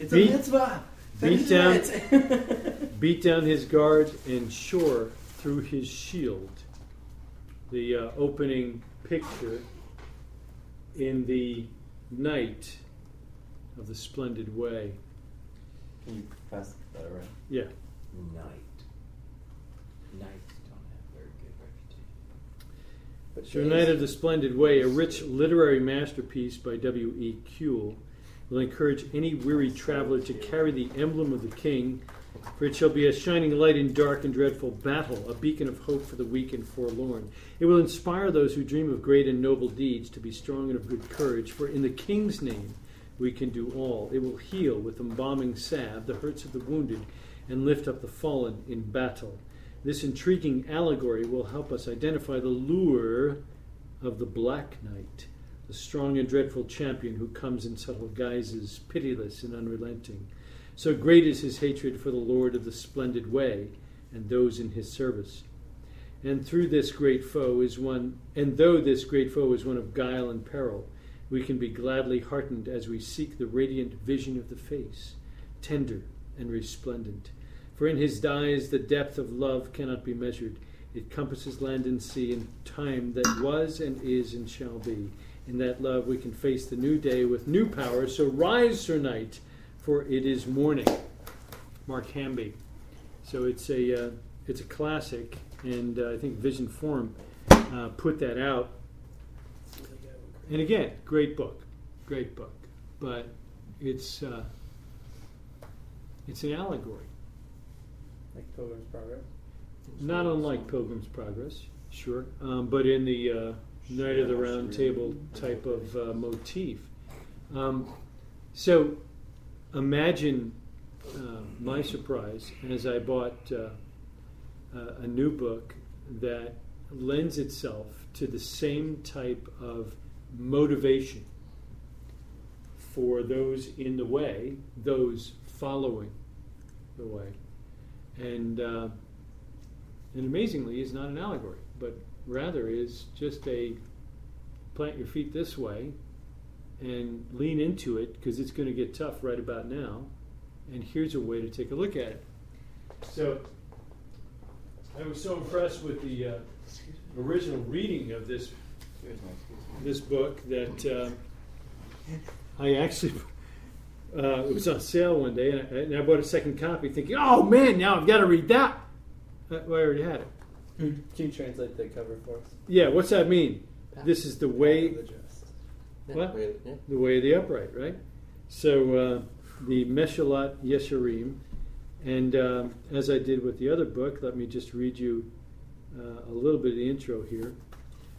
It's Beat- a mitzvah. beat down- it. beat down his guard and shore through his shield. The uh, opening picture in the knight of the splendid way. Can you pass that around? Yeah. Knight. Knights don't have very good reputation. But So, Knight of the Splendid Way, a rich literary masterpiece by W. E. Cule, will encourage any weary traveler to carry the emblem of the king, for it shall be a shining light in dark and dreadful battle, a beacon of hope for the weak and forlorn. It will inspire those who dream of great and noble deeds to be strong and of good courage, for in the king's name we can do all. It will heal with embalming salve the hurts of the wounded and lift up the fallen in battle. This intriguing allegory will help us identify the lure of the Black Knight, the strong and dreadful champion who comes in subtle guises, pitiless and unrelenting. So great is his hatred for the Lord of the splendid way and those in his service. And through this great foe is one, and though this great foe is one of guile and peril, we can be gladly heartened as we seek the radiant vision of the face, tender and resplendent. For in his dyes the depth of love cannot be measured. It compasses land and sea and time that was and is and shall be. In that love we can face the new day with new power. So rise, Sir Knight, for it is morning. Mark Hamby. So it's a uh, it's a classic, and uh, I think Vision Forum uh, put that out. And again, great book, great book, but it's uh, it's an allegory, Like Pilgrim's Progress. not unlike Pilgrim's Progress, sure, um, but in the uh, Knight of the Round Table type of uh, motif. Um, so imagine uh, my surprise as I bought uh, a new book that lends itself to the same type of motivation for those in the way, those following the way. And, uh, and amazingly, is not an allegory, but rather is just a plant your feet this way and lean into it because it's going to get tough right about now. And here's a way to take a look at it. So I was so impressed with the uh, original reading of this Here's my excuse. this book that uh, I actually uh, it was on sale one day, and I, and I bought a second copy, thinking, "Oh man, now I've got to read that." Uh, well, I already had it. Can you translate the cover for us? Yeah, what's that mean? This is the way Path the What? The way of the upright, right? So uh, the Mesillat Yesharim, and um, as I did with the other book, let me just read you uh, a little bit of the intro here.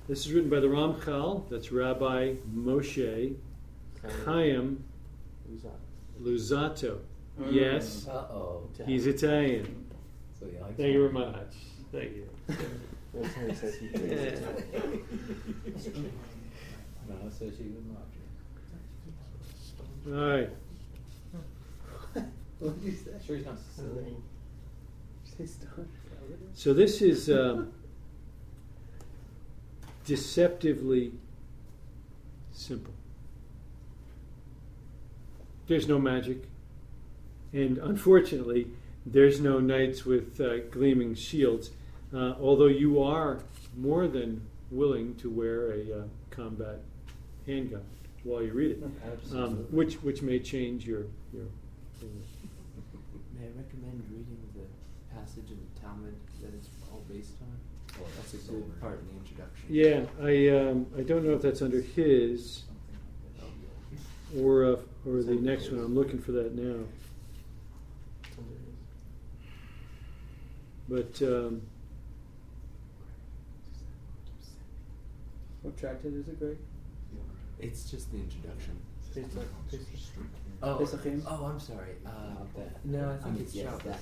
This is written by the Ramchal. That's Rabbi Moshe Chaim Luzzatto. Yes, Uh oh. he's Italian. So you like Thank you very much. Thank you. That's how he says he drinks it. No, associated with mafia. All right. What did you say? Sure, he's not Sicilian. So this is um, deceptively simple. There's no magic, and unfortunately, there's no knights with uh, gleaming shields. Uh, although you are more than willing to wear a uh, combat handgun while you read it, um, which which may change your your. May I recommend reading the passage in the Talmud that it's all based on? That's a good part in the introduction. Yeah, I um, I don't know if that's under his or uh, or the next one. I'm looking for that now. But um, What tractate is it, Greg? It's just the introduction. Pesach- Pesach- Oh, Pesachim? oh, I'm sorry. Uh, no, I think it's yes, Shabbos. that.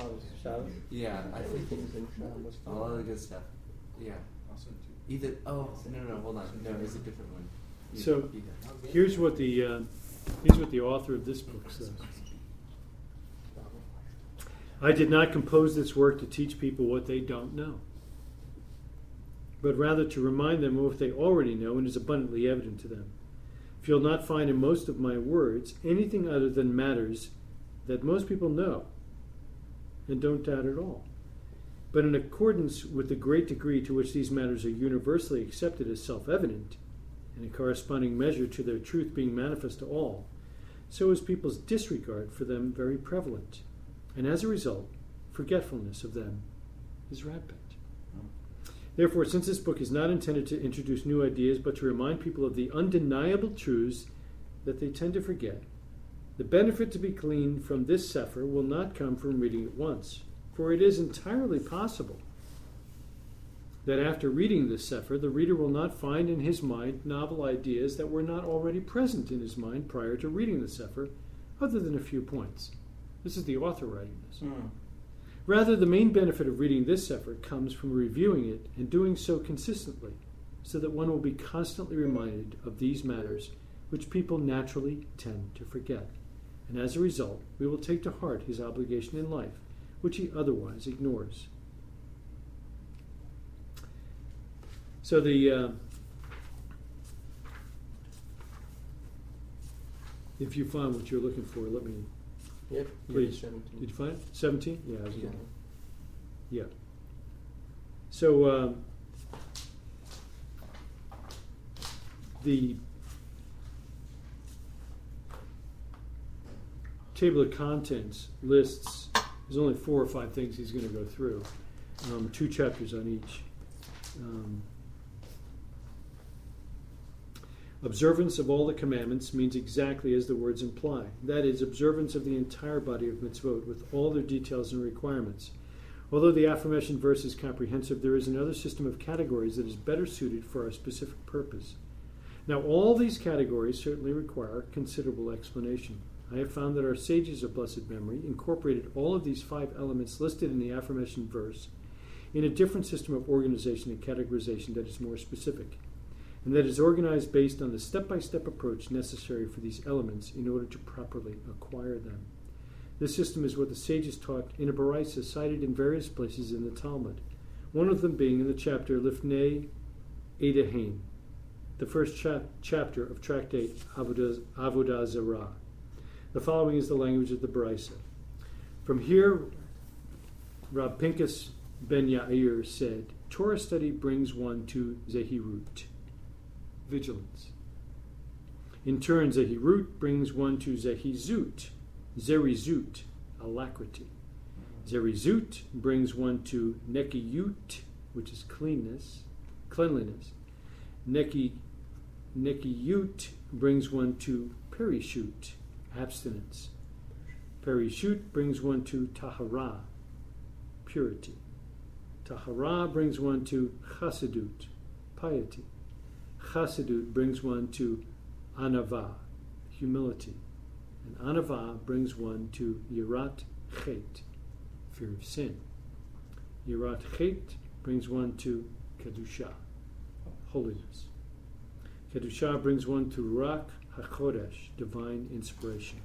Oh, Shabbos? Yeah, I think Shabbos. a lot of the good stuff. Yeah. Either oh no no no hold on no it's a different one. You- So, you go. here's what the uh, here's what the author of this book says. I did not compose this work to teach people what they don't know, but rather to remind them of what they already know and is abundantly evident to them. if you'll not find in most of my words anything other than matters that most people know and don't doubt at all. But in accordance with the great degree to which these matters are universally accepted as self evident, and in corresponding measure to their truth being manifest to all, so is people's disregard for them very prevalent, and as a result, forgetfulness of them is rampant. Therefore, since this book is not intended to introduce new ideas but to remind people of the undeniable truths that they tend to forget, the benefit to be gleaned from this Sefer will not come from reading it once, for it is entirely possible that after reading this Sefer, the reader will not find in his mind novel ideas that were not already present in his mind prior to reading the Sefer, other than a few points. This is the author writing this. Mm. Rather, the main benefit of reading this effort comes from reviewing it and doing so consistently, so that one will be constantly reminded of these matters which people naturally tend to forget. And as a result, we will take to heart his obligation in life, which he otherwise ignores. So the uh, if you find what you're looking for, let me Yep. Please. Did you find it? 17? Yeah, I was Yeah. Yeah. So, um, the table of contents lists, there's only four or five things he's going to go through, um, two chapters on each. Um, Observance of all the commandments means exactly as the words imply. That is, observance of the entire body of mitzvot with all their details and requirements. Although the aforementioned verse is comprehensive, there is another system of categories that is better suited for our specific purpose. Now, all these categories certainly require considerable explanation. I have found that our sages of blessed memory incorporated all of these five elements listed in the aforementioned verse in a different system of organization and categorization that is more specific and that is organized based on the step by step approach necessary for these elements in order to properly acquire them. This system is what the sages taught in a Baraisa cited in various places in the Talmud, one of them being in the chapter Lifnei Eideihen, the first cha- chapter of tractate Avodah, Zarah. The following is the language of the Baraisa. From here, Rab Pinkus ben Yair said, Torah study brings one to Zehirut vigilance. In turn, Zehirut brings one to Zehizut, Zerizut, alacrity. Zerizut brings one to Nekiyut, which is cleanness, cleanliness. Neki, Nekiyut brings one to Perishut, abstinence. Perishut brings one to Tahara, purity. Tahara brings one to Chasidut, piety. Chasidut brings one to anava, humility. And anava brings one to yirat chet, fear of sin. Yirat chet brings one to kedusha, holiness. Kedusha brings one to ruach hakodesh, divine inspiration.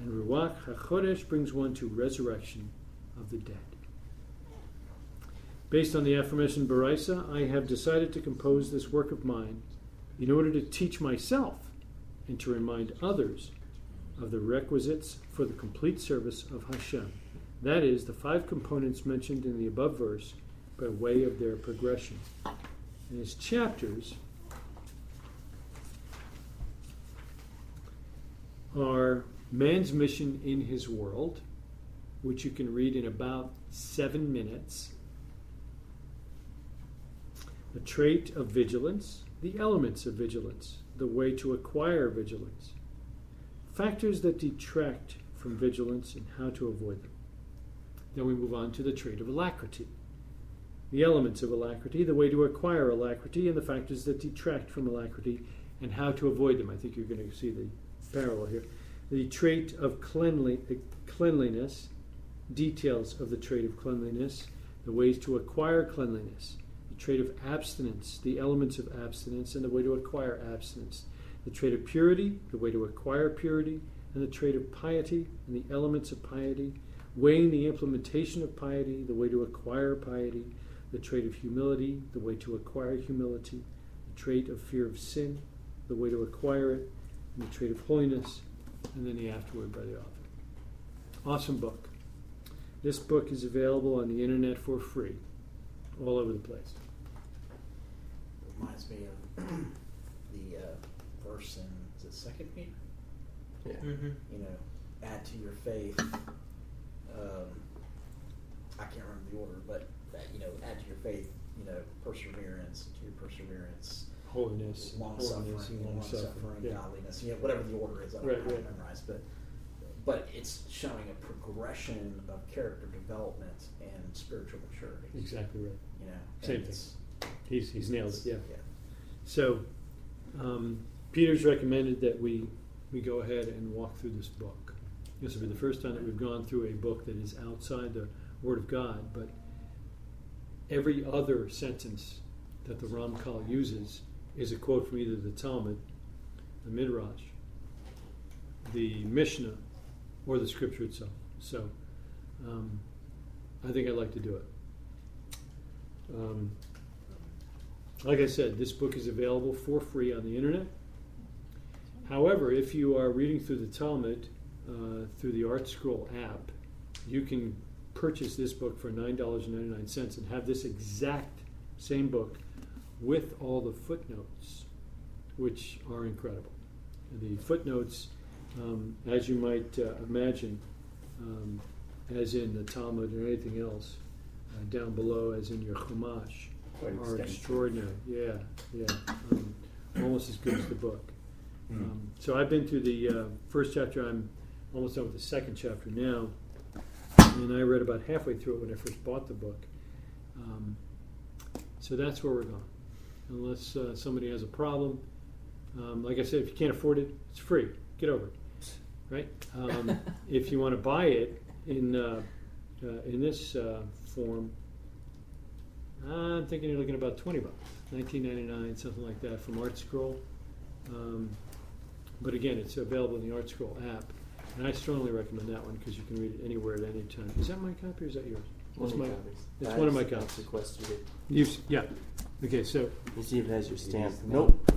And ruach hakodesh brings one to resurrection of the dead. Based on the aforementioned Baraisa, I have decided to compose this work of mine in order to teach myself and to remind others of the requisites for the complete service of Hashem. That is, the five components mentioned in the above verse by way of their progression. And his chapters are Man's Mission in His World, which you can read in about seven minutes the trait of vigilance, the elements of vigilance, the way to acquire vigilance, factors that detract from vigilance, and how to avoid them. Then we move on to the trait of alacrity, the elements of alacrity, the way to acquire alacrity, and the factors that detract from alacrity, and how to avoid them. I think you're going to see the parallel here. The trait of cleanly, uh, cleanliness, details of the trait of cleanliness, the ways to acquire cleanliness trait of abstinence, the elements of abstinence, and the way to acquire abstinence. The trait of purity, the way to acquire purity, and the trait of piety, and the elements of piety. Weighing the implementation of piety, the way to acquire piety. The trait of humility, the way to acquire humility. The trait of fear of sin, the way to acquire it. and the trait of Holiness, and then the afterword by the author. Awesome book. This book is available on the internet for free, all over the place. Reminds me of the uh, verse in is it Second Peter? Yeah. Mm-hmm. You know, add to your faith. Um, I can't remember the order, but that, you know, add to your faith. You know, perseverance. To your perseverance, Holiness, long holiness, suffering, and long long-suffering. suffering, Yeah. godliness. You know, whatever the order is, I don't Right, have it right. memorized, but but it's showing a progression of character development and spiritual maturity. Exactly right. You know, Same thing. He's, he's nailed it, yeah. yeah. So, um, Peter's recommended that we, we go ahead and walk through this book. This will be the first time that we've gone through a book that is outside the Word of God, but every other sentence that the Ramchal uses is a quote from either the Talmud, the Midrash, the Mishnah, or the Scripture itself. So, um, I think I'd like to do it. Um, like I said, this book is available for free on the internet. However, if you are reading through the Talmud uh, through the ArtScroll app, you can purchase this book for $9.99 and have this exact same book with all the footnotes, which are incredible. The footnotes, um, as you might uh, imagine, um, as in the Talmud or anything else, uh, down below, as in your Chumash, Quite are extensive. extraordinary. Yeah, yeah, um, almost as good as the book. Hmm. Um, so I've been through the uh, first chapter. I'm almost done with the second chapter now, and I read about halfway through it when I first bought the book. Um, so that's where we're going. Unless uh, somebody has a problem, um, like I said, if you can't afford it, it's free. Get over it, right? Um, if you want to buy it in uh, uh, in this uh, form, I'm thinking you're looking at about twenty bucks, nineteen ninety nine, something like that, from ArtScroll. Um, but again, it's available in the ArtScroll app, and I strongly recommend that one because you can read it anywhere at any time. Is that my copy or is that yours? That's One my. of the copies. It's That one of is- my that's copies. requested it. You, s- yeah. Okay, so You see if it has your stamp. is Nope.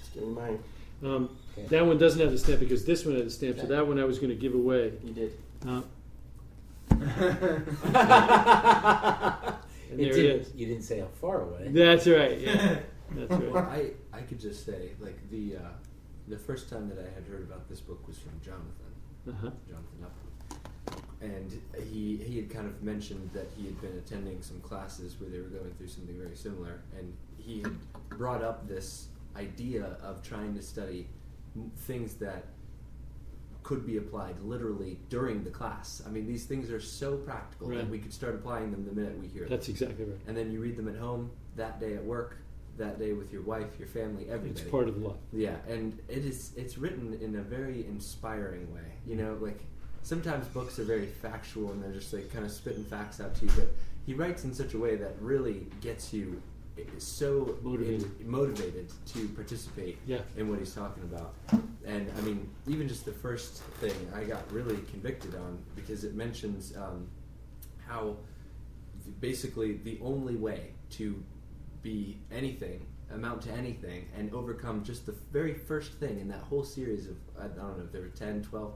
It's getting mine. um, Okay. that one doesn't have the stamp because this one has a stamp. So that one I was going to give away. You did. Uh, and It there didn't- is. You didn't say how far away. That's right. Yeah, that's right. I, I could just say, like, the, uh, the first time that I had heard about this book was from Jonathan, Uh-huh. Jonathan Upton. And he, he had kind of mentioned that he had been attending some classes where they were going through something very similar. And he had brought up this idea of trying to study things that could be applied literally during the class. I mean, these things are so practical Right. that we could start applying them the minute we hear them. That's exactly right. and then you read them at home that day at work that day with your wife your family everybody It's part of the life. yeah and it is it's written in a very inspiring way you know like sometimes books are very factual and they're just like kind of spitting facts out to you but he writes in such a way that really gets you so Motivated. motivated to participate Yeah. in what he's talking about and i mean even just the first thing i got really convicted on because it mentions um, how basically the only way to be anything, amount to anything, and overcome just the very first thing in that whole series of, I don't know if there were 10, 12,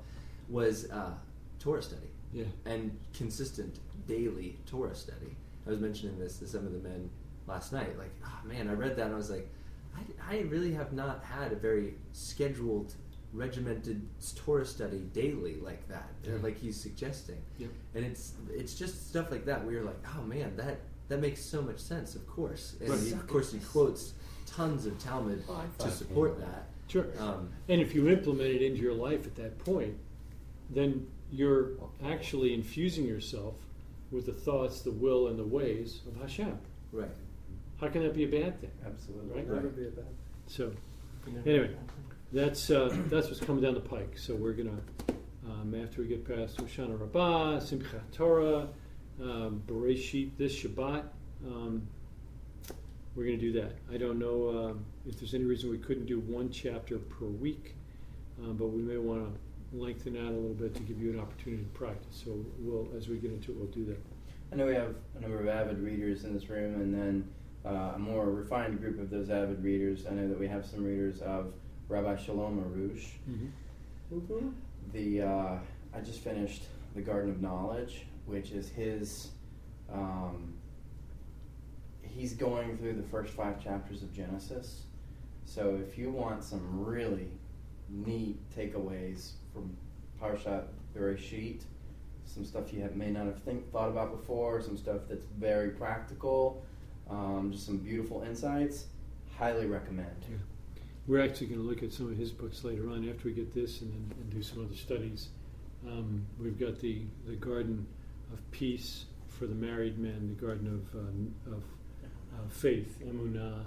was uh, Torah study Yeah. and consistent daily Torah study. I was mentioning this to some of the men last night. Like, oh man, I read that and I was like, I, I really have not had a very scheduled, regimented Torah study daily like that, Yeah. like he's suggesting. Yep. And it's it's just stuff like that where you're like, oh man, that that makes so much sense. Of course, and Right. he, of course he quotes tons of Talmud Oh, to thought- support that. Sure. Um, And if you implement it into your life at that point, then you're actually infusing yourself with the thoughts, the will, and the ways of Hashem. right. How can that be a bad thing? Absolutely. Right. Never be a bad. So, anyway, that's uh, that's what's coming down the pike. So we're gonna um, after we get past Hoshana Rabbah, Simchat Torah, um, Bereshit this Shabbat, um, we're gonna do that. I don't know um, if there's any reason we couldn't do one chapter per week, um, but we may want to lengthen out a little bit to give you an opportunity to practice. So we'll, as we get into it, we'll do that. I know we have a number of avid readers in this room, and then uh, a more refined group of those avid readers. I know that we have some readers of Rabbi Shalom Arush. Mm-hmm. The uh, I just finished the Garden of Knowledge, which is his. Um, he's going through the first five chapters of Genesis. So if you want some really neat takeaways from Parshat Bereshit, some stuff you have, may not have think, thought about before, some stuff that's very practical, um, just some beautiful insights, highly recommend. Yeah. We're actually going to look at some of his books later on after we get this and, then, and do some other studies. Um, we've got the, the Garden of Peace for the married men, the Garden of, uh, of uh, Faith, Emunah.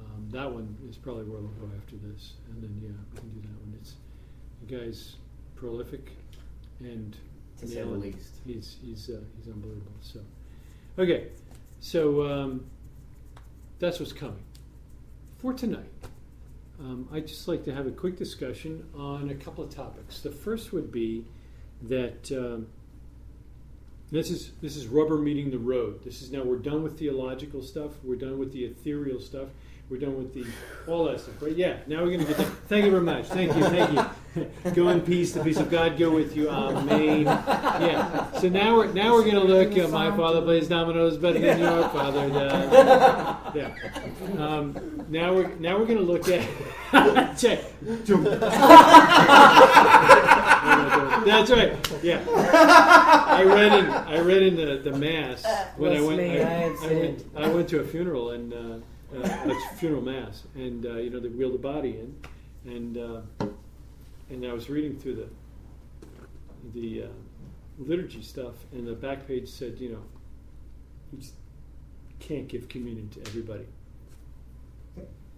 Um, that one is probably where we'll go after this. And then, yeah, we can do that one. It's, the guy's prolific and To say the least. He's, he's, uh, he's unbelievable. So, okay. So, um, that's what's coming. For tonight, um, I'd just like to have a quick discussion on a couple of topics. The first would be that um, this is this is rubber meeting the road. This is now we're done with theological stuff. We're done with the ethereal stuff. We're done with the all that stuff. Right? Yeah. Now we're going to get. To, thank you very much. Thank you. Thank you. Go in peace. The peace of God go with you. Amen. Yeah. So now we're now we're going to look. at my father plays dominoes better than your father does. Yeah. Um, now we're now we're going to look at. Check. That's right. Yeah. I read in I read in the, the mass when I went. I, I went. I went to a funeral and uh, uh, a funeral mass, and uh, you know they wheeled the body in, and uh, and I was reading through the the uh, liturgy stuff, and the back page said, you know, you just can't give communion to everybody.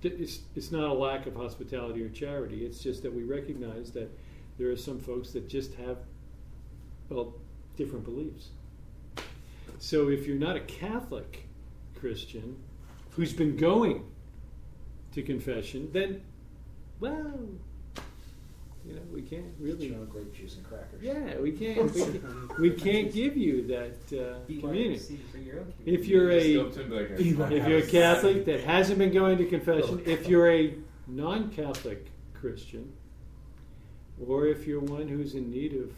It's, it's not a lack of hospitality or charity. It's just that we recognize that there are some folks that just have, well, different beliefs. So if you're not a Catholic Christian who's been going to confession, then, well, you know, we can't really. Show grape juice and crackers. Yeah, we can't. We can't, we can't give you that uh, communion. received for your own If you're a Just go up to him and be like, if you're a Catholic that hasn't been going to confession, if you're a non-Catholic Christian, or if you're one who's in need of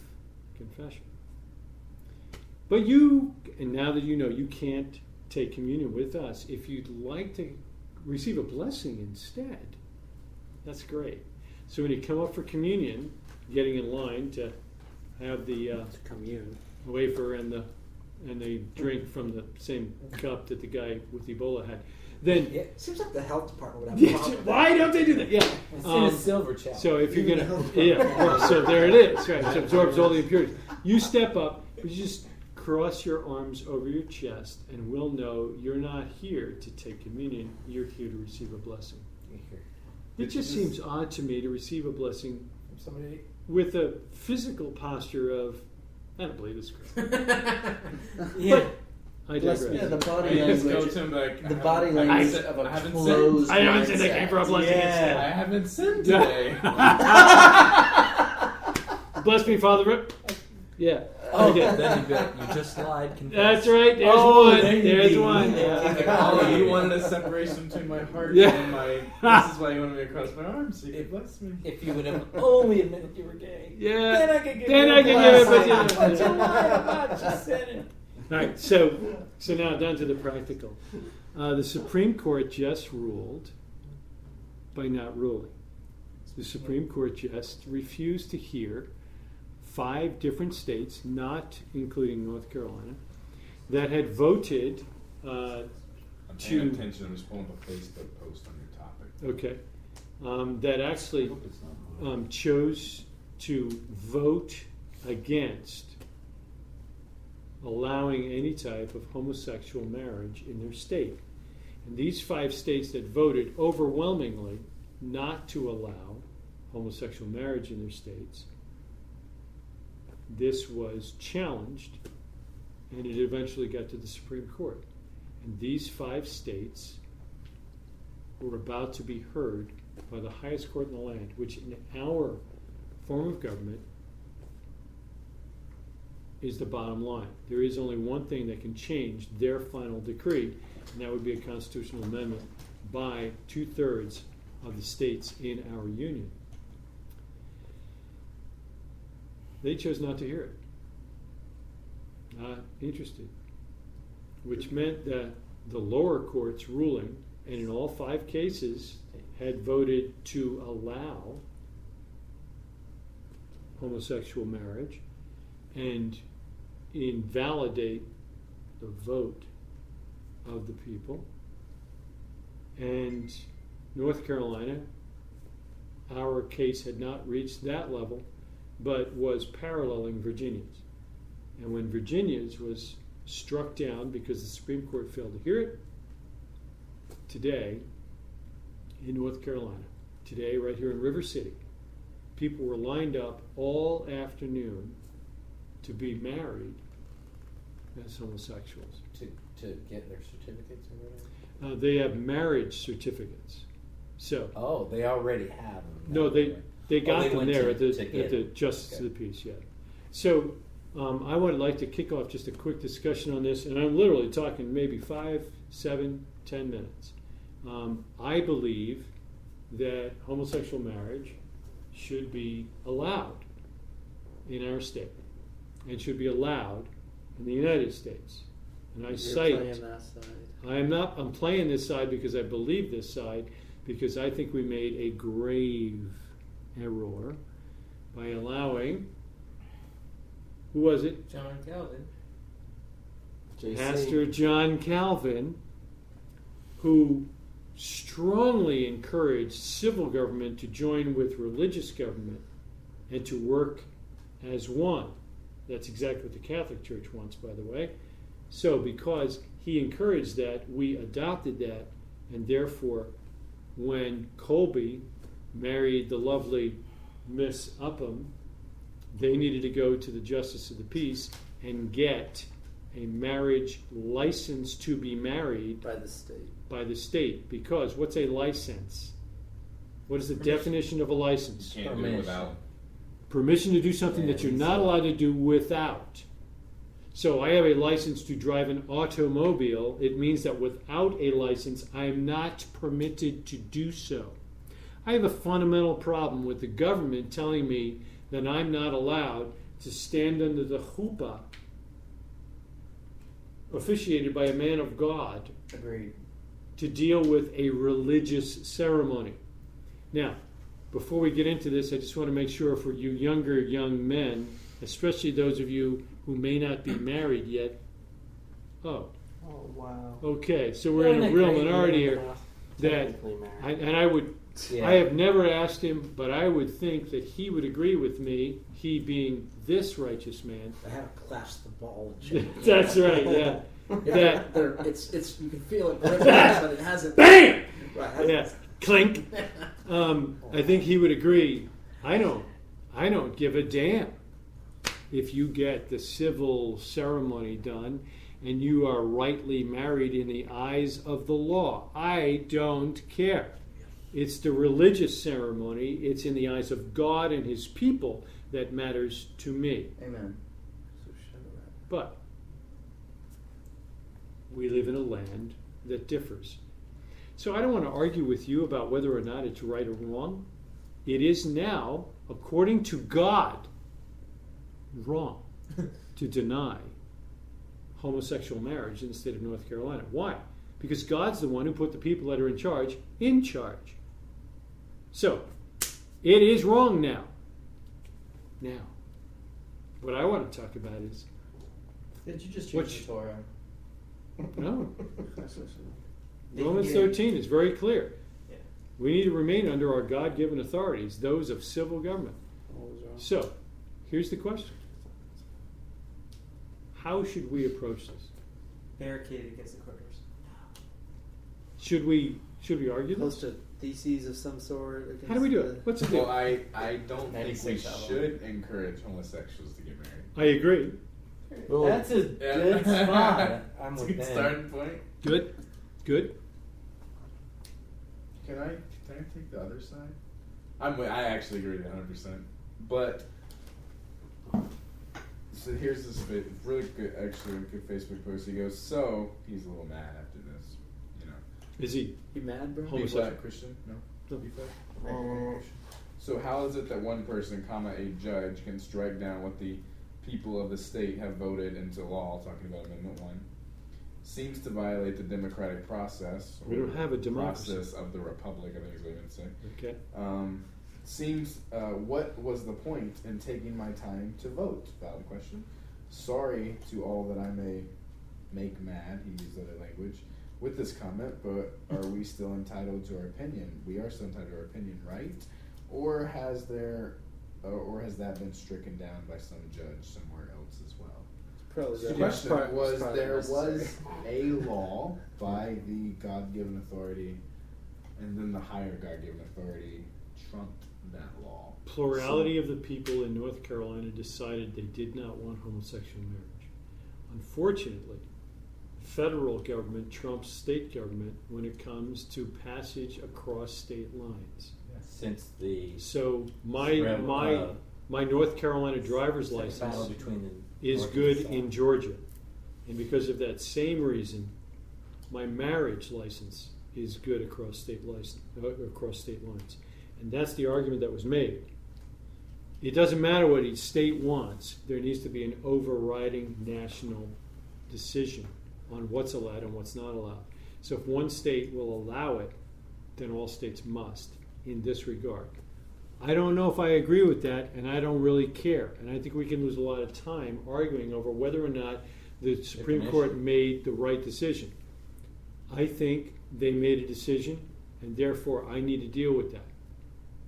confession. But you, and now that you know, you can't take communion with us. If you'd like to receive a blessing instead, that's great. So when you come up for communion, getting in line to have the uh, commune. wafer and the and the drink from the same cup that the guy with Ebola had. Then Yeah, seems like the health department would have why don't they do that? Yeah. It's in Um, a silver chalice. so if you're gonna, yeah, so there it is. Right, so it absorbs all the impurities. You step up, you just cross your arms over your chest, and we'll know you're not here to take communion. You're here to receive a blessing. It just seems odd to me to receive a blessing From somebody. with a physical posture of, I don't believe this. Yeah. I Bless digress. me. Yeah, the I body just go language. to him like, The I body haven't- I language haven't- of I a haven't closed I haven't said that came for a mindset. blessing sinned. Yeah. I haven't sinned Yeah. today. Bless me, Father. Rip. Yeah. Oh, Okay. then you, bet you just lied. Confess. That's right. There's Oh, one. there There's be. one. Yeah. Like, oh, you wanted a separation between my heart Yeah. and my. This is why you wanted me across my arms. So you could bless me. If you would have only admitted you were gay. Yeah. Then I could give it. Then you I a can give it, but blessing. you- But lied about you sinning. All right. So, so now down to the practical. Uh, the Supreme Court just ruled by not ruling. The Supreme Court just refused to hear five different states, not including North Carolina, that had voted. Uh, I'm To- paying attention. I'm just pulling up a Facebook post on your topic. okay, um, that actually um, chose to vote against allowing any type of homosexual marriage in their state. And these five states that voted overwhelmingly not to allow homosexual marriage in their states, this was challenged and it eventually got to the Supreme Court. And these five states were about to be heard by the highest court in the land, which in our form of government is the bottom line. There is only one thing that can change their final decree, and that would be a constitutional amendment by two thirds of the states in our union. They chose not to hear it. Not interested. Which meant that the lower court's ruling, and in all five cases, had voted to allow homosexual marriage and invalidate the vote of the people. And North Carolina, our case had not reached that level, but was paralleling Virginia's. And when Virginia's was struck down because the Supreme Court failed to hear it, today in North Carolina, today right here in River City, people were lined up all afternoon to be married as homosexuals. to, to get their certificates or whatever? Uh, they have marriage certificates. So, Oh, they already have them. no, they, they Oh, got they them there to- at the, at the. Justice Okay. of the Peace, yeah. So, um, I would like to kick off just a quick discussion on this, and I'm literally talking maybe five, seven, ten minutes. Um, I believe that homosexual marriage should be allowed in our state and should be allowed in the United States. And I You're cite playing that side. I am not. I'm playing this side because I believe this side because I think we made a grave error by allowing. Who was it? John Calvin. JC. Pastor John Calvin, who strongly encouraged civil government to join with religious government and to work as one. That's exactly what the Catholic Church wants, by the way. So, because he encouraged that, we adopted that, and therefore, when Colby married the lovely Miss Upham, they needed to go to the Justice of the Peace and get a marriage license to be married by the state. by the state. Because what's a license? What is the definition of a license? Can't do Permission. it without. Permission to do something that you're not allowed to do without. So I have a license to drive an automobile. It means that without a license, I am not permitted to do so. I have a fundamental problem with the government telling me that I'm not allowed to stand under the chuppah officiated by a man of God Agreed. to deal with a religious ceremony. Now, before we get into this, I just want to make sure for you younger young men, especially those of you who may not be married yet. Oh, Oh wow. okay. So we're in a real minority here. That, Technically I, married. and I would, Yeah. I have never asked him, but I would think that he would agree with me. He being this righteous man. I had to clasped the ball. That's right. Yeah. Yeah, That- it's it's you can feel it, but it hasn't. Bam! Right, hasn't- Yeah. Clink. Um, I think he would agree. I don't. I don't give a damn if you get the civil ceremony done and you are rightly married in the eyes of the law. I don't care. It's the religious ceremony. It's in the eyes of God and His people that matters to me. Amen. So shut it up. But we live in a land that differs. So I don't want to argue with you about whether or not it's right or wrong. It is now, according to God, wrong to deny homosexual marriage in the state of North Carolina. Why? Because God's the one who put the people that are in charge in charge. So, it is wrong now. Now, what I want to talk about is Did you just Which- change the Torah? no. Did Romans 13 is very clear. Yeah. We need to remain under our God given authorities, those of civil government. What was wrong? So, here's the question How should we approach this? Barricaded against the courthouse. Should we should we argue Post this? a theses of some sort. How do we do it? What's the Well. I, I don't think we 96 out should encourage homosexuals to get married. I agree. Well, That's a good spot. I'm It's a good Ben. starting point. Good. Good. Can I can I take the other side? I'm wi- I actually agree 100. percent But so here's this bit, really good, actually good Facebook post. He goes, so he's a little mad after this, you know. Is he? You mad, bro? Homo- Be Homosexual. black Christian? No. That'll be fair. Uh, So how is it that one person, comma a judge, can strike down what the people of the state have voted into law? Talking about Amendment One, seems to violate the democratic process. We don't have a democracy. Process of the republic. I think is what you would say. Okay. Um, seems uh, what was the point in taking my time to vote? Valid question. Sorry to all that I may make mad. He used other language with this comment, but are we still entitled to our opinion? We are still entitled to our opinion, right? Or has there, uh, or has that been stricken down by some judge somewhere else as well? Probably The question part was probably there necessary. was a law by the God given authority, and then the higher God given authority trumped that law. Plurality of the people in North Carolina decided they did not want homosexual marriage. Unfortunately, federal government trumps state government when it comes to passage across state lines. Since the So my Rem- my uh, my North Carolina driver's license between the is good in Georgia, and because of that same reason, my marriage license is good across state license uh, across state lines, and that's the argument that was made. It doesn't matter what each state wants; there needs to be an overriding national decision on what's allowed and what's not allowed. So, if one state will allow it, then all states must in this regard. I don't know if I agree with that, and I don't really care. And I think we can lose a lot of time arguing over whether or not the Supreme Court made the right decision. I think they made a decision, and therefore I need to deal with that.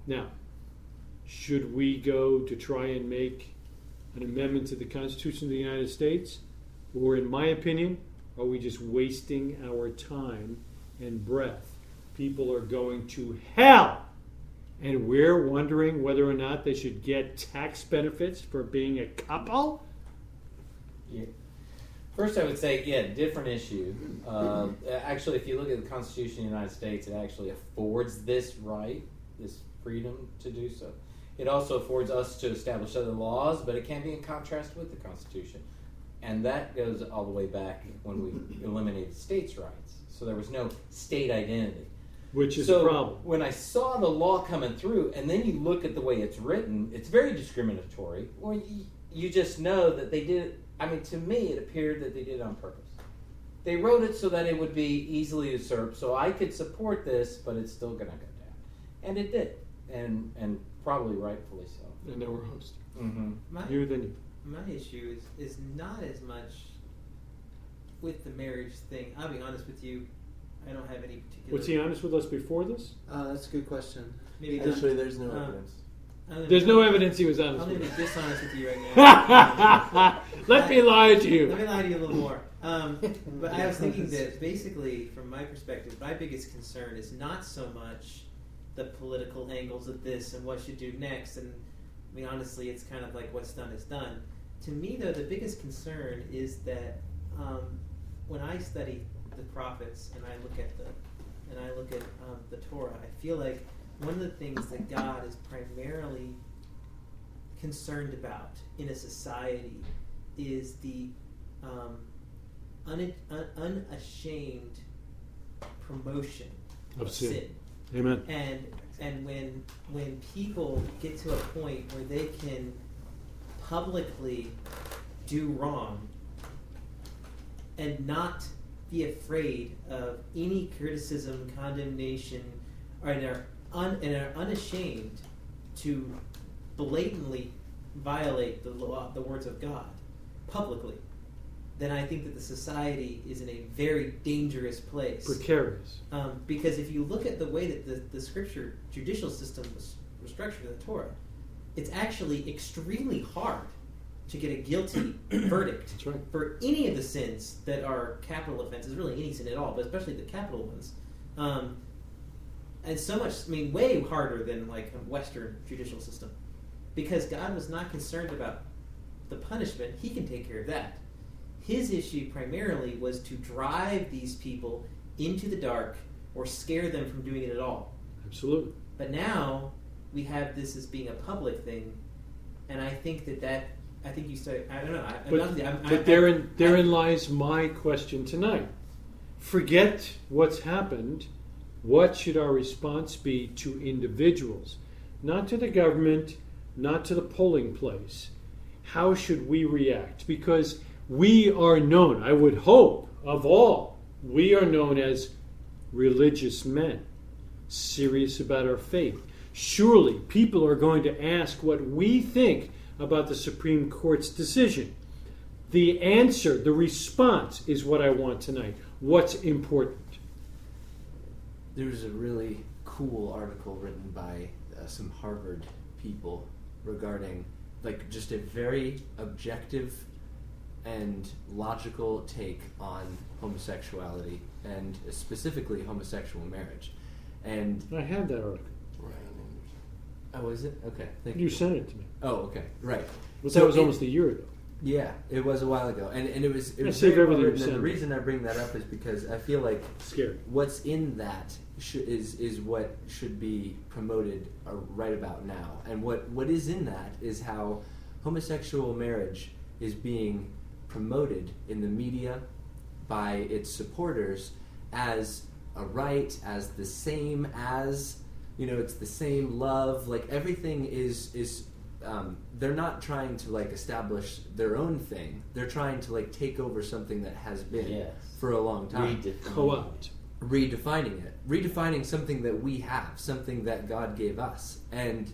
Now, should we go to try and make an amendment to the Constitution of the United States? Or, in my opinion, are we just wasting our time and breath? People are going to hell! And we're wondering whether or not they should get tax benefits for being a couple? Yeah. First, I would say, yeah, different issue. Um, actually, if you look at the Constitution of the United States, it actually affords this right, this freedom to do so. It also affords us to establish other laws, but it can be in contrast with the Constitution. And that goes all the way back when we eliminated states' rights. So there was no state identity. Which is so a problem. when I saw the law coming through, and then you look at the way it's written, it's very discriminatory. Well, you, you just know that they did. it- I mean, to me, it appeared that they did it on purpose. They wrote it so that it would be easily usurped, so I could support this, but it's still going to go down, and it did, and and probably rightfully so. And now we're host. Mm-hmm. You then you. My issue is, is not as much with the marriage thing. I'll be honest with you. I don't have any particular. Was he honest with us before this? Uh, that's a good question. Maybe. Actually, there's no Um, evidence. I'm There's no evidence he was honest I'm going to with be us. dishonest with you right now. Let me lie to you. Let me lie to you a little more. Um, but I was thinking that basically, from my perspective, my biggest concern is not so much the political angles of this and what should do next. And I mean, honestly, it's kind of like what's done is done. To me, though, the biggest concern is that um, when I study the prophets and I look at the and I look at um, the Torah, I feel like one of the things that God is primarily concerned about in a society is the um, un- un- unashamed promotion Of of sin. sin. Amen. And and when when people get to a point where they can publicly do wrong and not be afraid of any criticism, condemnation, or and are, un, and are unashamed to blatantly violate the law, the words of God publicly, then I think that the society is in a very dangerous place. Precarious. Um, because if you look at the way that the, the scripture judicial system was, was structured in the Torah, it's actually extremely hard to get a guilty verdict right. for any of the sins that are capital offenses, really any sin at all, but especially the capital ones. Um, and so much, I mean, way harder than like a Western judicial system. Because God was not concerned about the punishment, He can take care of that. His issue primarily was to drive these people into the dark or scare them from doing it at all. Absolutely. But now we have this as being a public thing, and I think that that I think you start. I don't know. I, I'm But, I'm, but I, therein, therein lies my question tonight. Forget what's happened. What should our response be to individuals? Not to the government, not to the polling place. How should we react? Because we are known, I would hope, of all, we are known as religious men, serious about our faith. Surely people are going to ask what we think about the Supreme Court's decision. The answer, the response, is what I want tonight. What's important? There was a really cool article written by uh, some Harvard people regarding like just a very objective and logical take on homosexuality and specifically homosexual marriage. And I had that article. Oh, is it okay? Thank You You sent it to me. Oh, okay, right. But So that was it- almost a year ago. Yeah, it was a while ago, and and it was it was very well everything and the reason I bring that up is because I feel like Scary. what's in that sh- is is what should be promoted uh, right about now, and what what is in that is how homosexual marriage is being promoted in the media by its supporters as a right, as the same as you know, it's the same love. Like everything is is um, they're not trying to like establish their own thing. They're trying to like take over something that has been Yes. for a long time Redefine. Co-opt. redefining it, redefining something that we have, something that God gave us, and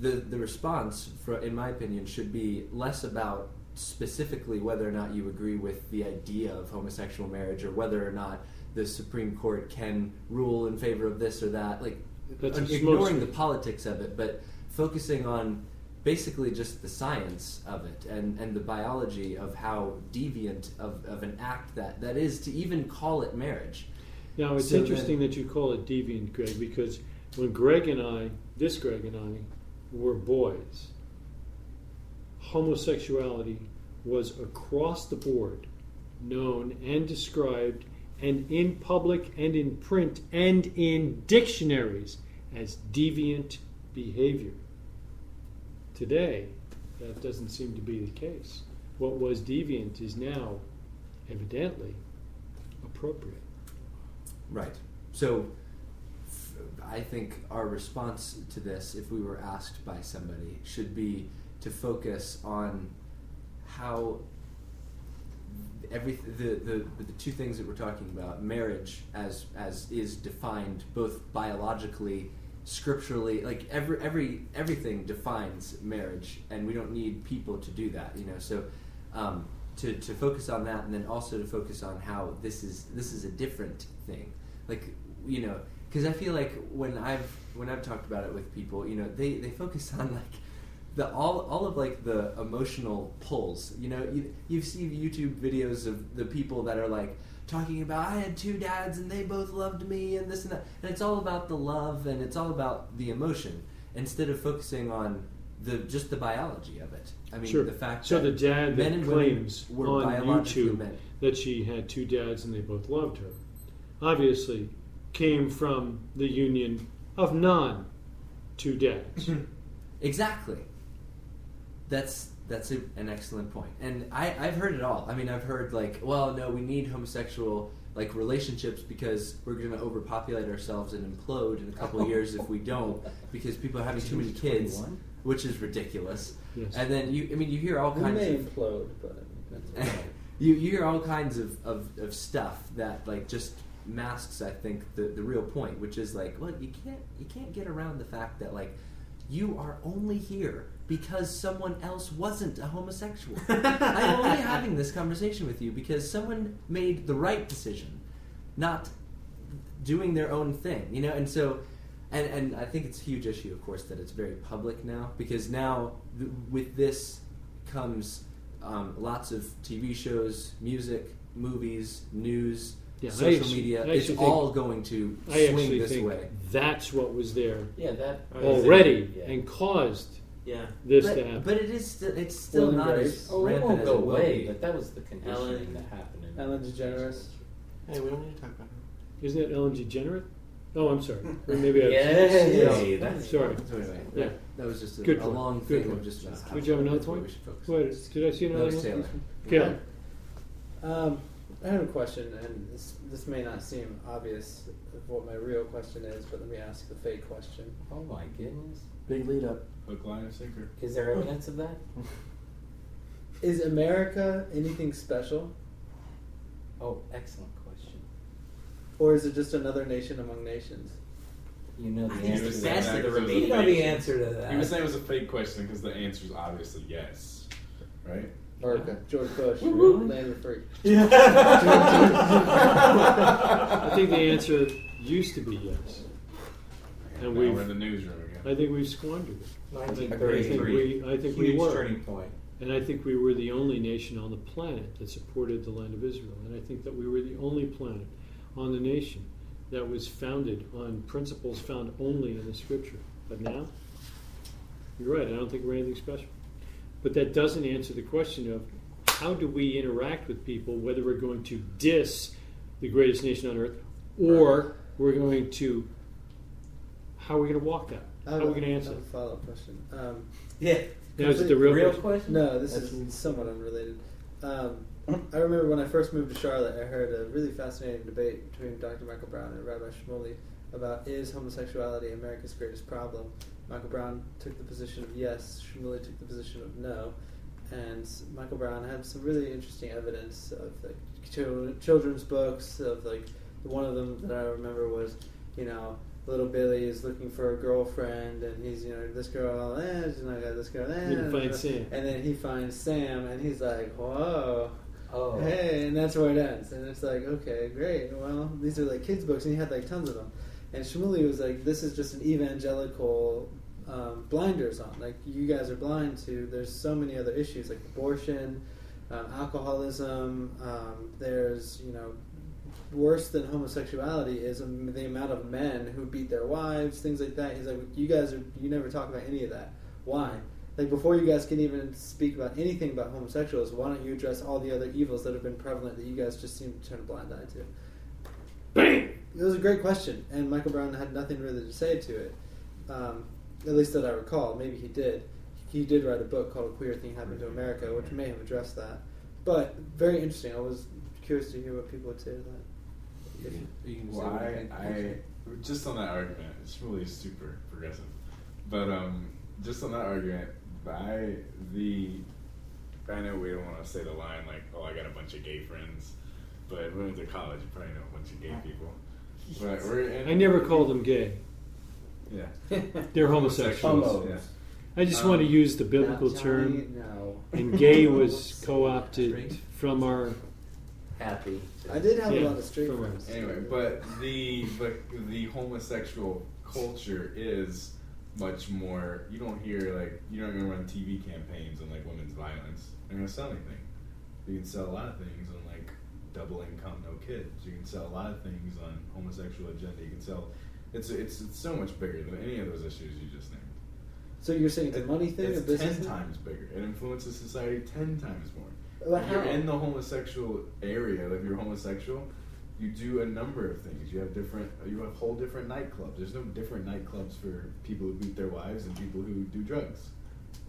the the response, for, in my opinion, should be less about specifically whether or not you agree with the idea of homosexual marriage or whether or not the Supreme Court can rule in favor of this or that, like That's ignoring the politics of it, but focusing on basically just the science of it and, and the biology of how deviant of, of an act that, that is to even call it marriage. Now it's So interesting that you call it deviant, Greg, because when Greg and I, this Greg and I, were boys, homosexuality was across the board known and described and in public and in print and in dictionaries as deviant behavior. Today, that doesn't seem to be the case. What was deviant is now evidently appropriate. Right. So I think our response to this, if we were asked by somebody, should be to focus on how every the, the the two things that we're talking about marriage as as is defined both biologically scripturally like every every everything defines marriage and we don't need people to do that you know? So um, to, to focus on that and then also to focus on how this is this is a different thing. Like you know because i feel like when i've when i've talked about it with people you know they they focus on like the all all of like the emotional pulls you know? You you see youtube videos of the people that are like talking about i had two dads and they both loved me and this and that and it's all about the love and it's all about the emotion instead of focusing on the just the biology of it i mean Sure. the fact So that the dad men and women claims were on YouTube men. that she had two dads and they both loved her, obviously came from the union of non two dads. Exactly. That's that's a, an excellent point, and I I've heard it all. I mean, I've heard like, well, no, we need homosexual like relationships because we're going to overpopulate ourselves and implode in a couple of years if we don't because people are having too many kids, 21? which is ridiculous. Yes. And then you, I mean, you hear all We kinds may of implode, but you, you hear all kinds of, of, of stuff that like just masks I think the, the real point, which is like, well, you can't you can't get around the fact that like you are only here because someone else wasn't a homosexual. I'm only having this conversation with you because someone made the right decision, not doing their own thing, you know. And so, and and I think it's a huge issue, of course, that it's very public now because now th- with this comes um, lots of TV shows, music, movies, news, Yeah, social actu- media. I It's all going to I swing actually this think way. that's what was there Yeah, that already Yeah. and caused Yeah. this but, to happen. but it is still it's still Will not Grace. as Oh, it rampant won't as go it will away, be. but that was the conditioning Ellen- that happened. In Ellen DeGeneres. Hey, we don't need to talk about her. Isn't that Ellen DeGeneres? Oh, I'm sorry. Or maybe I Yay, No. that's Sorry. So anyway, Yeah. that, that was just a, Good a point. long Good thing point. of just about how Would you have another that's where point? we should focus. Wait, did I see No, another it's one? Taylor. Caleb. Um, I have a question, and this, this may not seem obvious of what my real question is, but let me ask the fake question. Oh my goodness. Big lead up. Hook, line, and sinker. Is there evidence of that? Is America anything special, Oh, excellent question. or is it just another nation among nations? You know the answer it's to the best that. of the Because it was a remaining. You know fake- the answer to that. He was saying it was a fake question because the answer is obviously yes, right? America, George Bush, land of the free. I think the answer used to be yes, and now we're in the newsroom again. I think we've squandered it. I think we, I think Huge we were. turning point. And I think we were the only nation on the planet that supported the land of Israel. And I think that we were the only planet on the nation that was founded on principles found only in the scripture. But now, you're right, I don't think we're anything special. But that doesn't answer the question of how do we interact with people, whether we're going to diss the greatest nation on earth or we're going to, how are we going to walk that? I How have are a- we going to answer I have a follow-up question. Um, Yeah. Now, is it the real, Real question? question? No, this That's is somewhat unrelated. Um, I remember when I first moved to Charlotte, I heard a really fascinating debate between Dr. Michael Brown and Rabbi Shmuley about is homosexuality America's greatest problem. Michael Brown took the position of yes, Shmuley took the position of no, and Michael Brown had some really interesting evidence of like children's books of like one of them that I remember was you know little Billy is looking for a girlfriend and he's you know this girl eh, you know, I got this girl eh, Didn't find Sam. and then he finds Sam, and he's like, "Whoa, Oh. hey!" And that's where it ends. And it's like, okay, great. Well, these are like kids' books, and he had like tons of them. And Shmuley was like, "This is just an evangelical um, blinders on. Like, you guys are blind to. There's so many other issues like abortion, um, alcoholism. Um, there's you know." Worse than homosexuality is um, the amount of men who beat their wives, things like that. He's like, you guys are, you never talk about any of that. Why? Like before you guys can even speak about anything about homosexuals, why don't you address all the other evils that have been prevalent that you guys just seem to turn a blind eye to? Bang! It was a great question, and Michael Brown had nothing really to say to it, um, at least that I recall. Maybe he did. He did write a book called "A Queer Thing Happened to America," which may have addressed that. But very interesting. I was curious to hear what people would say to that. If- You can say Well, I. I just on that argument, it's really super progressive. But um, just on that argument, I the I know we don't want to say the line like, "Oh, I got a bunch of gay friends," but when we went to college, you probably know a bunch of gay people. But we're in, I never called them gay. Yeah, They're homosexuals. Homos. Yeah. I just Um, want to use the biblical Not term. No. And gay was co opted from our. Happy. I did have Yeah, a lot of straight from friends. Anyway, but the but the homosexual culture is much more. You don't hear like you're not gonna run TV campaigns on like women's violence. They're gonna sell anything. You can sell a lot of things on like double income, no kids. You can sell a lot of things on homosexual agenda. You can sell. It's it's it's so much bigger than any of those issues you just named. So you're saying it's a money thing, It's a business ten thing? times bigger. It influences society ten times more. Well, if you're in the homosexual area, like you're homosexual, you do a number of things. You have different, you have whole different nightclubs. There's no different nightclubs for people who beat their wives and people who do drugs.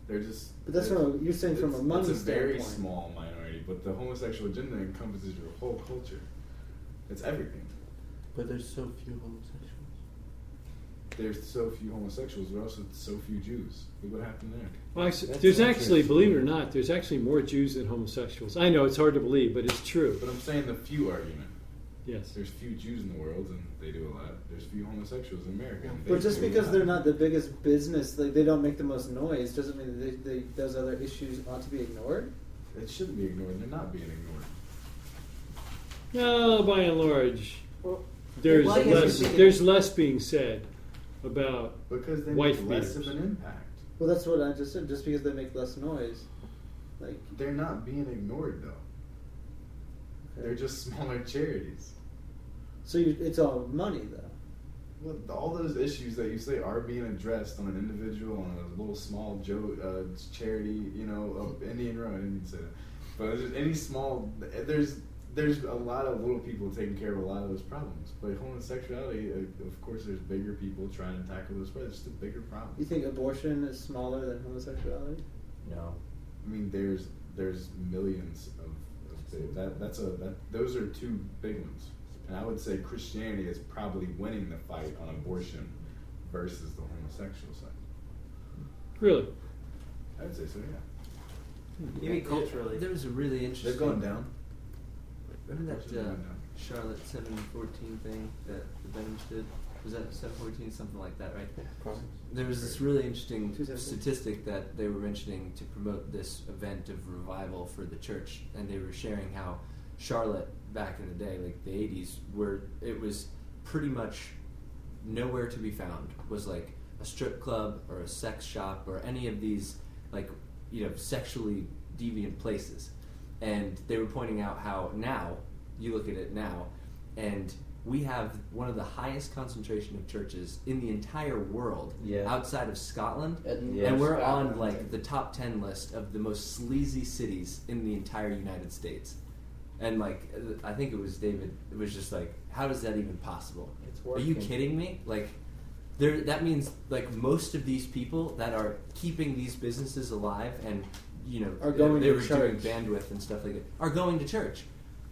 They're just. But that's it's- from you're saying from a it's- money It's a very standpoint. small minority, but the homosexual agenda encompasses your whole culture. It's everything. But there's so few homosexuals. There's so few homosexuals, but also so few Jews. Look what happened there. Well, actually, That's there's actually, believe it or not, there's actually more Jews than homosexuals. I know it's hard to believe, but it's true. But I'm saying the few argument. Yes. There's few Jews in the world, and they do a lot. There's few homosexuals in America. and But just because they're not the biggest business, like they don't make the most noise, doesn't mean that they, they, those other issues ought to be ignored. It shouldn't be ignored. They're not being ignored. No, by and large, there's well, I less. There's less being said about. Because they Wife make less beaters. of an impact. Well, that's what I just said. Just because they make less noise, like They're not being ignored, though. They're just smaller charities. so you, it's all money though. Well, all those issues that you say are being addressed on an individual, on a little small Joe uh, charity, you know, of Indian Road. I didn't mean to say that, but just any small. There's there's a lot of little people taking care of a lot of those problems. But homosexuality, uh, of course, there's bigger people trying to tackle those problems. It's just a bigger problem. You think abortion is smaller than homosexuality? No. I mean, there's there's millions of Dave. That that's a that those are two big ones, and I would say Christianity is probably winning the fight on abortion versus the homosexual side. Really? I would say so. Yeah, Maybe culturally. There was a really interesting. they're going down. Remember that uh. Charlotte seven fourteen thing that the Benhams did? Was that seven fourteen something like that, right? There was this really interesting statistic that they were mentioning to promote this event of revival for the church, and they were sharing how Charlotte back in the day, like the '80s, where it was pretty much nowhere to be found was like a strip club or a sex shop or any of these like you know sexually deviant places and they were pointing out how now you look at it now and we have one of the highest concentration of churches in the entire world Yeah. outside of Scotland And- Yeah. and we're Scotland, on like the top 10 list of the most sleazy cities in the entire United States and like I think it was David it was just like how is that even possible It's are you kidding me? Like, there. That means like most of these people that are keeping these businesses alive and you know Are going they to were doing bandwidth and stuff like that are going to church.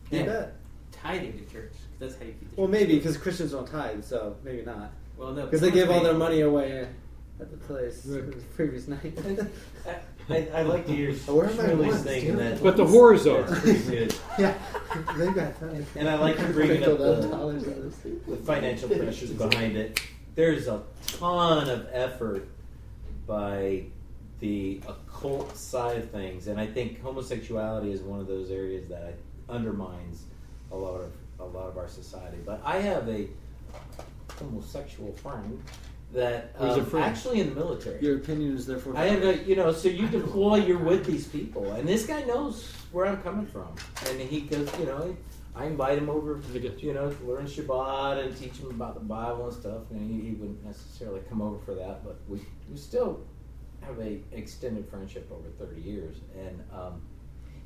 You Yeah. bet. Tithing to church. That's how you feed the Well, maybe because Christians don't tithe, so maybe not. Well, no. Because they give all their money away at the place Right. the previous night. I, I like to hear Oh, where are my Shirley's thing dude? that But the whores are. That's pretty good. yeah, they got time. And I like to bring it up the- dollars out of this. the financial pressures behind it. There's a ton of effort by the occult side of things, and I think homosexuality is one of those areas that undermines a lot of a lot of our society. But I have a homosexual friend that um, friend? actually in the military. Your opinion is therefore. I have a, you know, so you deploy, you're with these people, and this guy knows where I'm coming from, and he goes, you know, I invite him over, you know, to learn Shabbat and teach him about the Bible and stuff. And he, he wouldn't necessarily come over for that, but we, we still have a extended friendship over 30 years, and um,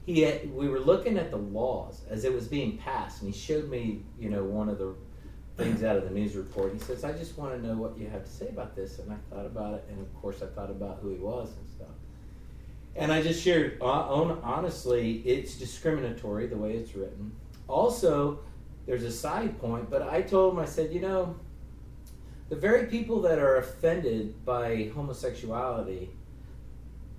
he had, we were looking at the laws as it was being passed, and he showed me, you know, one of the things out of the news report. He says, "I just want to know what you have to say about this," and I thought about it, and of course, I thought about who he was and stuff. And I just shared, uh, on, honestly, it's discriminatory the way it's written. Also, there's a side point, but I told him, I said, you know, the very people that are offended by homosexuality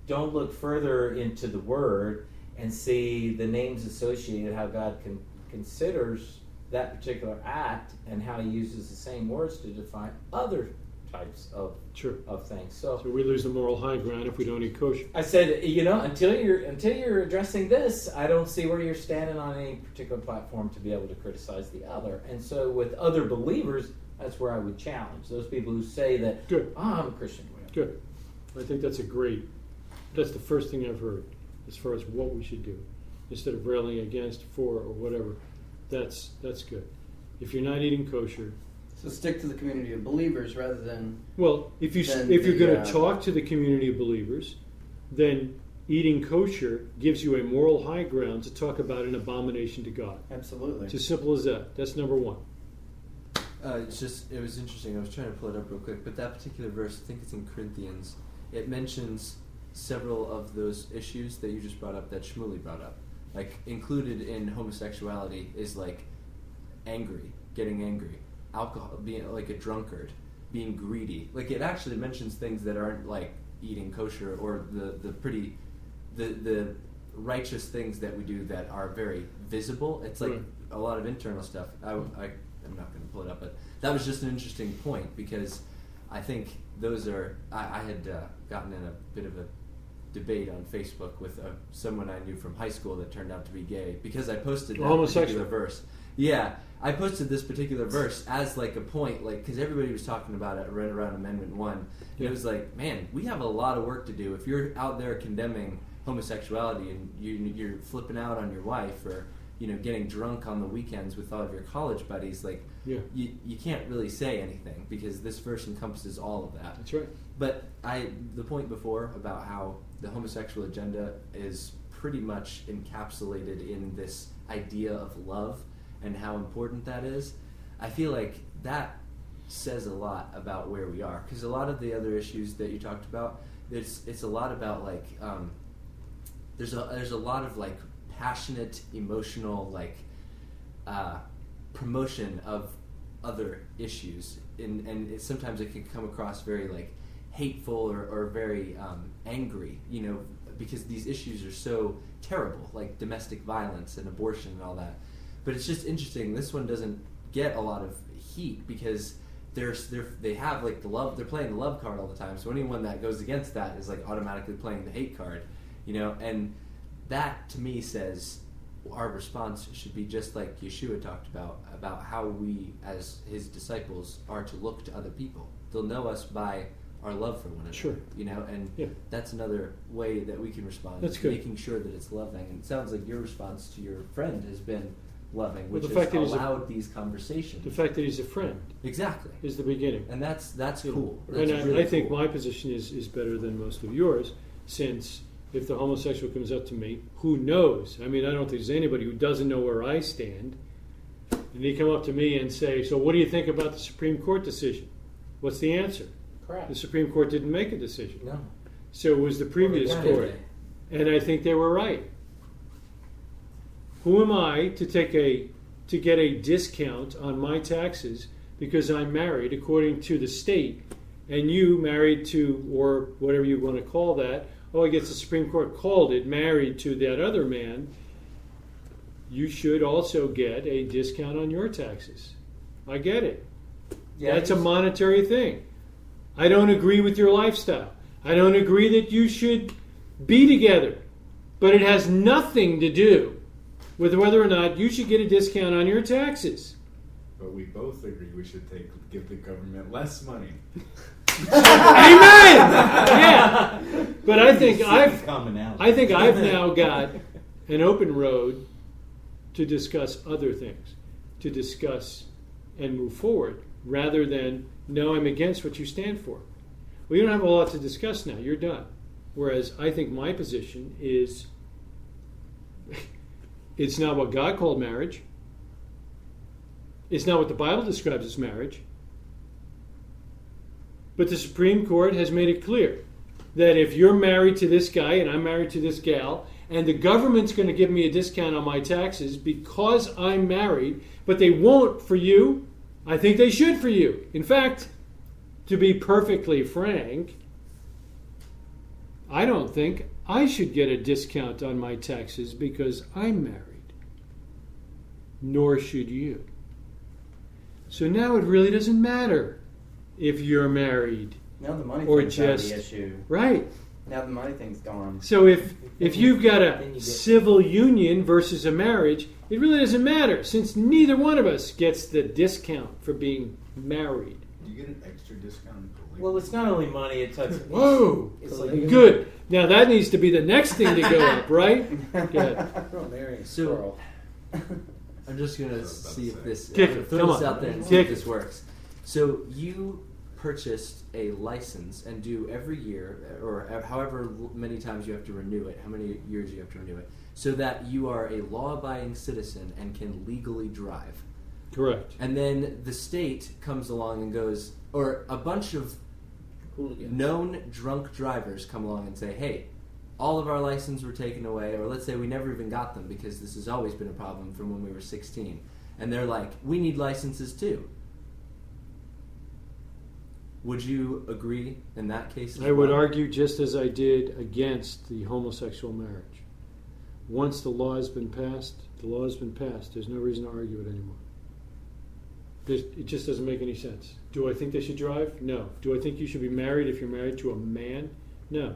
don't look further into the word and see the names associated, how God con- considers that particular act and how he uses the same words to define other types of, Sure. of things. So So we lose the moral high ground if we don't eat kosher. I said, you know, until you're until you're addressing this, I don't see where you're standing on any particular platform to be able to criticize the other. And so with other believers, that's where I would challenge those people who say that Good. "Oh, I'm a Christian. Good. I think that's a great. That's the first thing I've heard as far as what we should do, instead of railing against, for, or whatever. That's that's good. If you're not eating kosher, So stick to the community of believers rather than well, if you if you're the, going uh, to talk to the community of believers, then eating kosher gives you a moral high ground to talk about an abomination to God. absolutely. It's as simple as that. That's number one. Uh, it's just it was interesting. I was trying to pull it up real quick, but that particular verse, I think it's in Corinthians. It mentions several of those issues that you just brought up, that Shmuley brought up. Like included in homosexuality is like angry, getting angry, alcohol, being like a drunkard, being greedy. Like it actually mentions things that aren't like eating kosher or the the pretty the the righteous things that we do that are very visible. It's like Right. a lot of internal stuff. I, I I'm not going to pull it up, but that was just an interesting point because I think those are. I, I had uh, gotten in a bit of a debate on Facebook with uh, someone I knew from high school that turned out to be gay because I posted that Homosexual. particular verse. Yeah, I posted this particular verse as like a point, like because everybody was talking about it right around Amendment One. Yeah. It was like, man, we have a lot of work to do. If you're out there condemning homosexuality and you, you're flipping out on your wife or you know getting drunk on the weekends with all of your college buddies, like Yeah, you, you can't really say anything because this verse encompasses all of that. that's right. But I, the point before about how the homosexual agenda is pretty much encapsulated in this idea of love and how important that is. I feel like that says a lot about where we are because a lot of the other issues that you talked about, it's it's a lot about like um, there's a there's a lot of like passionate, emotional, like uh, promotion of other issues, and and it, sometimes it can come across very like hateful or, or very um, angry, you know, because these issues are so terrible, like domestic violence and abortion and all that. But it's just interesting. This one doesn't get a lot of heat because there's they're, they have like the love. They're playing the love card all the time. So anyone that goes against that is like automatically playing the hate card, you know. And that to me says our response should be just like Yeshua talked about about how we as his disciples are to look to other people. They'll know us by our love for one another. Sure. You know, and Yeah. that's another way that we can respond. That's good. Making sure that it's loving. And it sounds like your response to your friend has been loving, Well, which the has fact that he's a- allowed these conversations. The fact that he's a friend exactly. is the beginning. And that's that's cool. And That's I, really I think cool. my position is, is better than most of yours, since if the homosexual comes up to me, who knows? I mean, I don't think there's anybody who doesn't know where I stand. And they come up to me and say, So, what do you think about the Supreme Court decision? What's the answer? Crap. The Supreme Court didn't make a decision. No. So it was the previous Well, court. And I think they were right. Who am I to take a to get a discount on my taxes because I'm married according to the state and you married to or whatever you want to call that, oh I guess the Supreme Court called it married to that other man, you should also get a discount on your taxes. I get it. That's a monetary thing. I don't agree with your lifestyle. I don't agree that you should be together. But it has nothing to do with whether or not you should get a discount on your taxes. But we both agree we should take give the government less money. Amen. Yeah. But I think I've I think I've now got an open road to discuss other things, to discuss and move forward, rather than no, I'm against what you stand for. Well, you don't have a lot to discuss now. You're done. Whereas I think my position is it's not what God called marriage. It's not what the Bible describes as marriage. But the Supreme Court has made it clear that if you're married to this guy and I'm married to this gal, and the government's going to give me a discount on my taxes because I'm married, but they won't for you, I think they should for you. In fact, to be perfectly frank, I don't think I should get a discount on my taxes because I'm married. Nor should you. So now it really doesn't matter if you're married. Now the money Or thing's just- the issue. Right. Now the money thing's gone. So if if you've got Then you a civil union versus a marriage, it really doesn't matter since neither one of us gets the discount for being married. Do you get an extra discount? Well, it's not only money; it's it's, Whoa. it's like Good. Now that needs to be the next thing to go up, right? Good. Don't marry a So- I'm just gonna I was about see if this. Kick I'm gonna it. Uh, throw this out there and see if this works. So you purchased a license and do every year, or however many times you have to renew it, how many years you have to renew it, so that you are a law-abiding citizen and can legally drive. Correct. And then the state comes along and goes, or a bunch of Hooligans. known drunk drivers come along and say, hey, all of our licenses were taken away, or let's say we never even got them because this has always been a problem from when we were 16. And they're like, we need licenses too. Would you agree in that case? as I would argue just as I did against the homosexual marriage. Once the law has been passed, the law has been passed. There's no reason to argue it anymore. There's, it just doesn't make any sense. Do I think they should drive? No. Do I think you should be married if you're married to a man? No.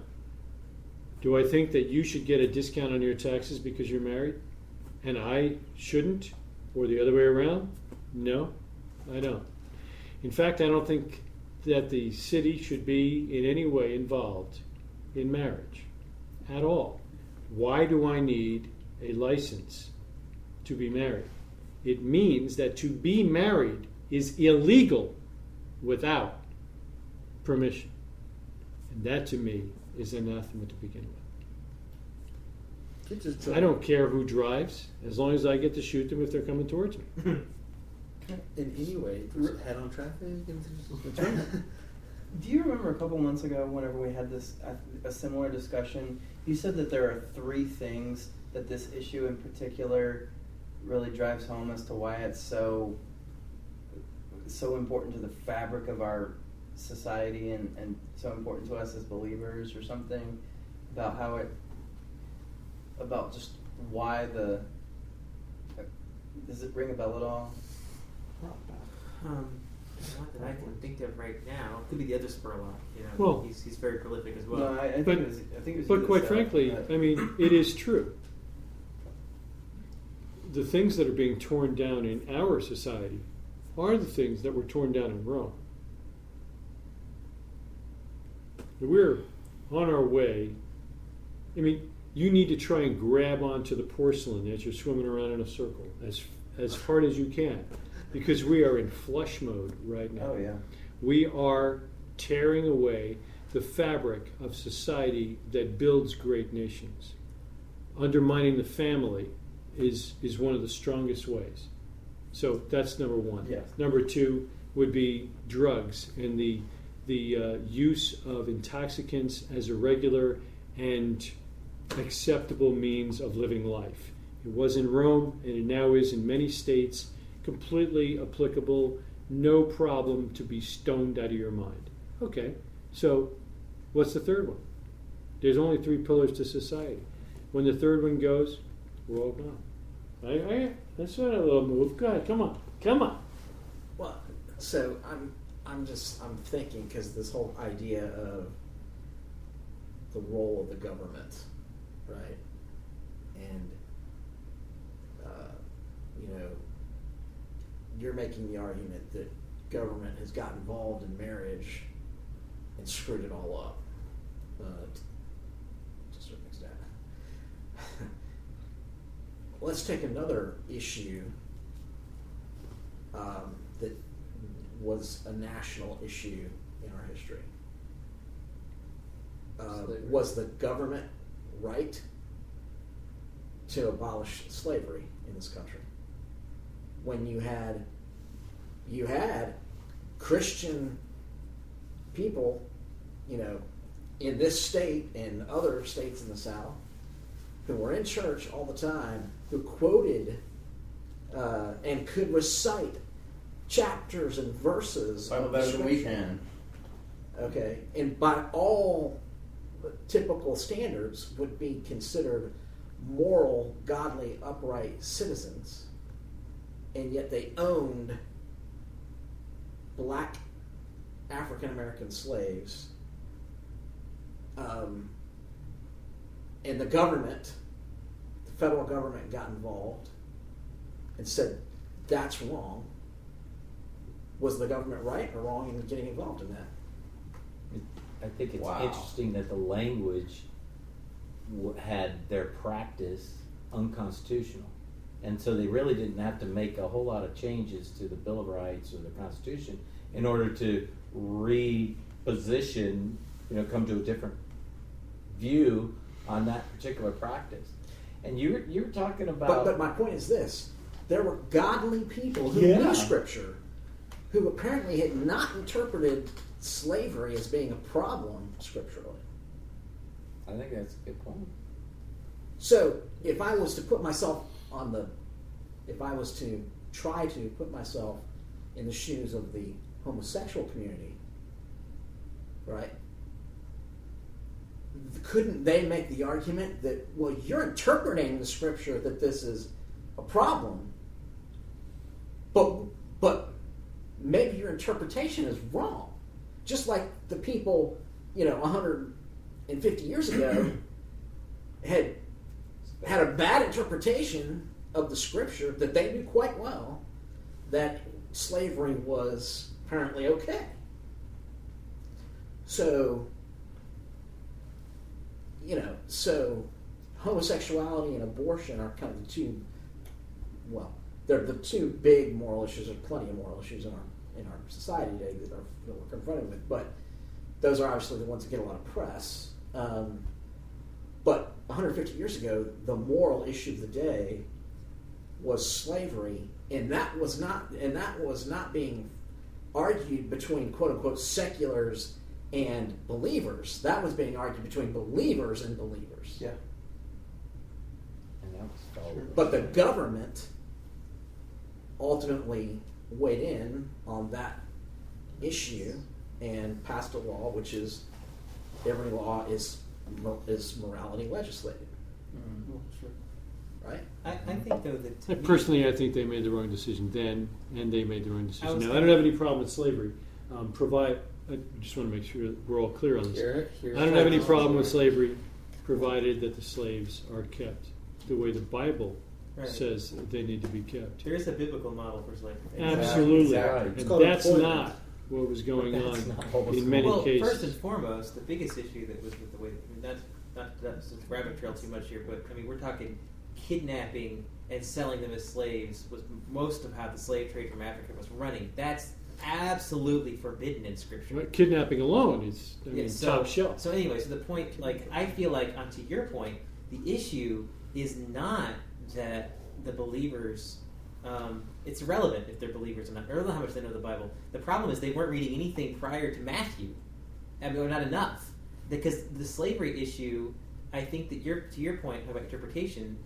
Do I think that you should get a discount on your taxes because you're married and I shouldn't? Or the other way around? No, I don't. In fact, I don't think that the city should be in any way involved in marriage at all. Why do I need a license to be married? It means that to be married is illegal without permission. And that to me is anathema to begin with. I don't care who drives as long as I get to shoot them if they're coming towards me. in any way. Head on traffic. Do you remember a couple months ago, whenever we had this uh, a similar discussion, you said that there are three things that this issue in particular really drives home as to why it's so so important to the fabric of our society and, and so important to us as believers or something about how it about just why the does it ring a bell at all? Um, not that I can think of right now. It could be the other Spurlock. You know, Well- he's, he's very prolific as well. no, I, I think But- it was I think it was But good quite stuff, frankly, but- I mean, it is true. The things that are being torn down in our society are the things that were torn down in Rome. We're on our way. I mean, you need to try and grab onto the porcelain as you're swimming around in a circle as as hard as you can, because we are in flush mode right now. oh yeah. We are tearing away the fabric of society that builds great nations. Undermining the family is, is one of the strongest ways. So that's number one. Yes. Number two would be drugs and the, the uh, use of intoxicants as a regular and acceptable means of living life. It was in Rome, and it now is in many states, completely applicable, no problem to be stoned out of your mind. Okay, so what's the third one? There's only three pillars to society. When the third one goes, we're all gone. I, that's not a little move. Go ahead, come on, come on. Well, so I'm I'm just I'm thinking because this whole idea of the role of the government, right, and uh, you know, you're making the argument that government has got involved in marriage and screwed it all up uh, to a certain extent. Let's take another issue um, that was a national issue in our history. Uh, was the government right to abolish slavery in this country? When you had you had Christian people, you know, in this state and other states in the South, who were in church all the time, who quoted uh, and could recite chapters and verses Bible the better than we can. Okay, and by all typical standards, would be considered moral, godly, upright citizens, and yet they owned black African American slaves. Um, and the government, the federal government, got involved and said that's wrong. Was the government right or wrong in getting involved in that? I think it's Wow. interesting that the language had their practice unconstitutional. And so they really didn't have to make a whole lot of changes to the Bill of Rights or the Constitution in order to reposition, you know, come to a different view on that particular practice. And you were, you were talking about. But, but my point is this: there were godly people who Yeah. knew Scripture, who apparently had not interpreted slavery as being a problem scripturally. I think that's a good point. So, if I was to put myself on the, if I was to try to put myself in the shoes of the homosexual community, right? Couldn't they make the argument that, well, you're interpreting the scripture that this is a problem, but but maybe your interpretation is wrong, just like the people, you know, 150 years ago had had a bad interpretation of the scripture that they knew quite well that slavery was apparently okay. So, you know, so homosexuality and abortion are kind of the two, well, they're the two big moral issues. There's plenty of moral issues in our in our society today that, are, that we're confronted with, but those are obviously the ones that get a lot of press. Um, but 150 years ago, the moral issue of the day was slavery, and that was not and that was not being argued between quote unquote seculars and believers. That was being argued between believers and believers. Yeah. And But the government ultimately weighed in on that issue and passed a law, which is every law is is morality legislated, mm-hmm. Right? I, I think though that to me- Personally, I think they made the wrong decision then, and they made the wrong decision was now. I don't have any problem with slavery. Um, provide. I just want to make sure that we're all clear on this. Here, here's I don't have any problem with slavery, provided that the slaves are kept the way the Bible Right. says they need to be kept. there is a biblical model for slavery. Absolutely, Exactly. and called that's employment. not what was going That's on not what was in going many well, cases. first and foremost, the biggest issue that was with the way, I mean, not not not to rabbit trail too much here, but I mean, we're talking kidnapping and selling them as slaves was most of how the slave trade from Africa was running. That's absolutely forbidden in Scripture. Right, Kidnapping alone is I mean, Yeah, so, top shelf. So anyway, so the point, like, I feel like, on to your point, the issue is not that the believers. Um, it's irrelevant if they're believers or not. I don't know how much they know the Bible. The problem is they weren't reading anything prior to Matthew, I mean, or not enough. Because the slavery issue, I think that your to your point about interpretation,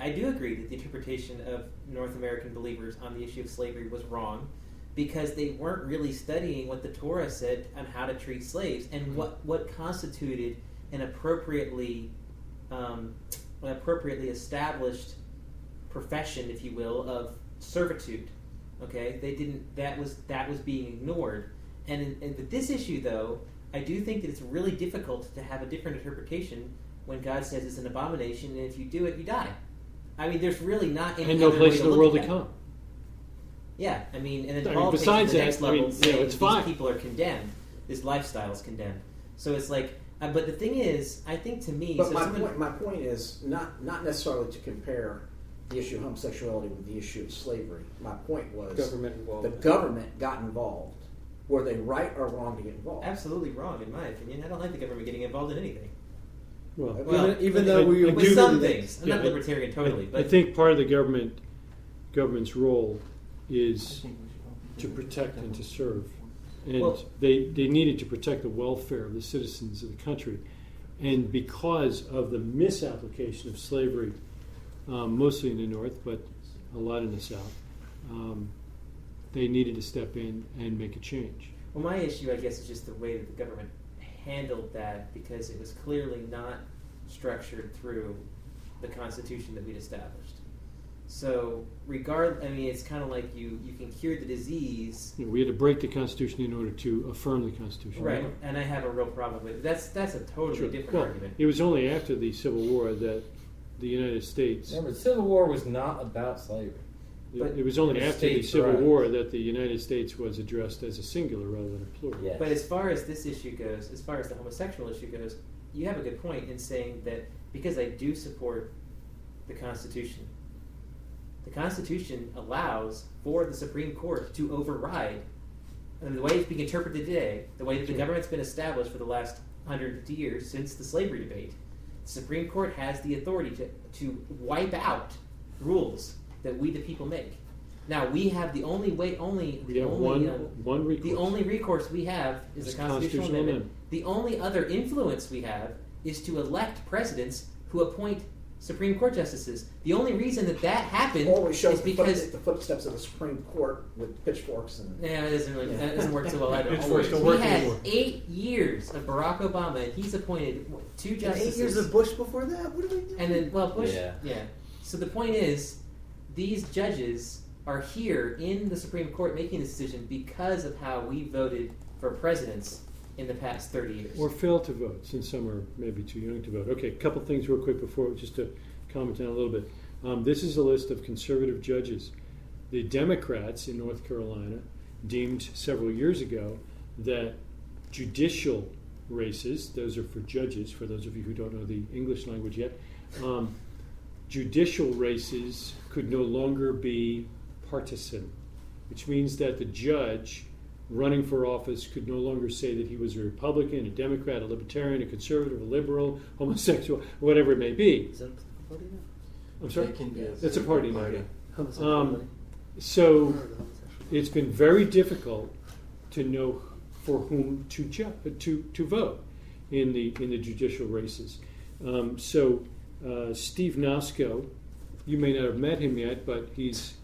I do agree that the interpretation of North American believers on the issue of slavery was wrong because they weren't really studying what the Torah said on how to treat slaves and what, what constituted an appropriately um, an appropriately established profession, if you will, of servitude. Okay, they didn't. That was that was being ignored. And in, and with this issue, though, I do think that it's really difficult to have a different interpretation when God says it's an abomination, and if you do it, you die. I mean, there's really not any and no other place in the world to come. Yeah, I mean, and then I mean, Paul takes it to besides the that, next I level, mean, you know, it's these fine. people are condemned. This lifestyle is condemned. So it's like, uh, but the thing is, I think to me, But so my someone- point, my point is not not necessarily to compare the issue of homosexuality with the issue of slavery. My point was Government involved. the government got involved. Were they right or wrong to get involved? absolutely wrong in my opinion. I don't like the government getting involved in anything. Well, Well, even, even with- though we I with do some things, I'm yeah, not libertarian totally, I, but I think part of the government government's role is to protect and to serve, and Well- they they needed to protect the welfare of the citizens of the country, and because of the misapplication of slavery, um, mostly in the north, but a lot in the south, um, they needed to step in and make a change. Well, my issue, I guess, is just the way that the government handled that because it was clearly not structured through the Constitution that we'd established. So, regard, I mean, it's kind of like you you can cure the disease, You know, we had to break the Constitution in order to affirm the Constitution. right? And I have a real problem with it. That's that's a totally Sure. different Well, argument. it was only after the Civil War that the United States. Remember, the Civil War was not about slavery. But- it was only It after the states' Civil rights. War that the United States was addressed as a singular rather than a plural. Yes. But as far as this issue goes, as far as the homosexual issue goes, you have a good point in saying that because I do support the Constitution, the Constitution allows for the Supreme Court to override, and the way it's being interpreted today, the way that the government's been established for the last 150 years since the slavery debate, the Supreme Court has the authority to, to wipe out rules that we the people make. Now we have the only way, only the only one uh, one recourse. the only recourse we have is It's a constitutional constitutional amendment. amendment. The only other influence we have is to elect presidents who appoint Supreme Court justices. The only reason that that happened Always shows is the, because foot, the footsteps of the Supreme Court with pitchforks and yeah, it doesn't really, that doesn't work so well either. Pitchforks don't we work had anymore. eight years of Barack Obama, and he's appointed what, two And justices. eight years of Bush before that. What are we doing? And then, well, Bush, Yeah. yeah. So the point is, these judges are here in the Supreme Court making this decision because of how we voted for presidents in the past 30 years. or failed to vote, since some are maybe too young to vote. Okay, a couple things real quick before, just to comment on a little bit. Um, this is a list of conservative judges. The Democrats in North Carolina deemed several years ago that judicial races, those are for judges, for those of you who don't know the English language yet, um, judicial races could no longer be partisan, which means that the judge running for office could no longer say that he was a Republican, a Democrat, a Libertarian, a conservative, a liberal, homosexual, whatever it may be. Is that a party now? I'm sorry? They can be a It's a party now. yeah. Um. So Or the homosexual. it's been very difficult to know for whom to ju- to to vote in the in the judicial races. Um, so uh, Steve Nosko you may not have met him yet, but he's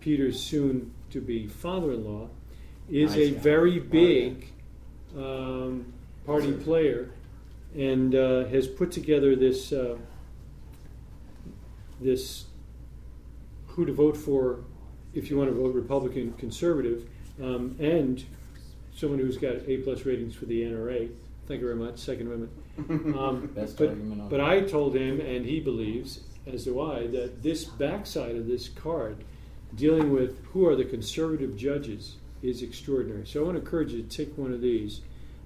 Peter's soon to be father in law, is Nice a guy. very Oh, big um, party player and uh, has put together this uh, this who to vote for if you want to vote Republican conservative um, and someone who's got A plus ratings for the NRA. Thank you very much. Second Amendment. Um, Best but, argument on but I told him, and he believes, as do I, that this backside of this card, dealing with who are the conservative judges, is extraordinary. So I want to encourage you to take one of these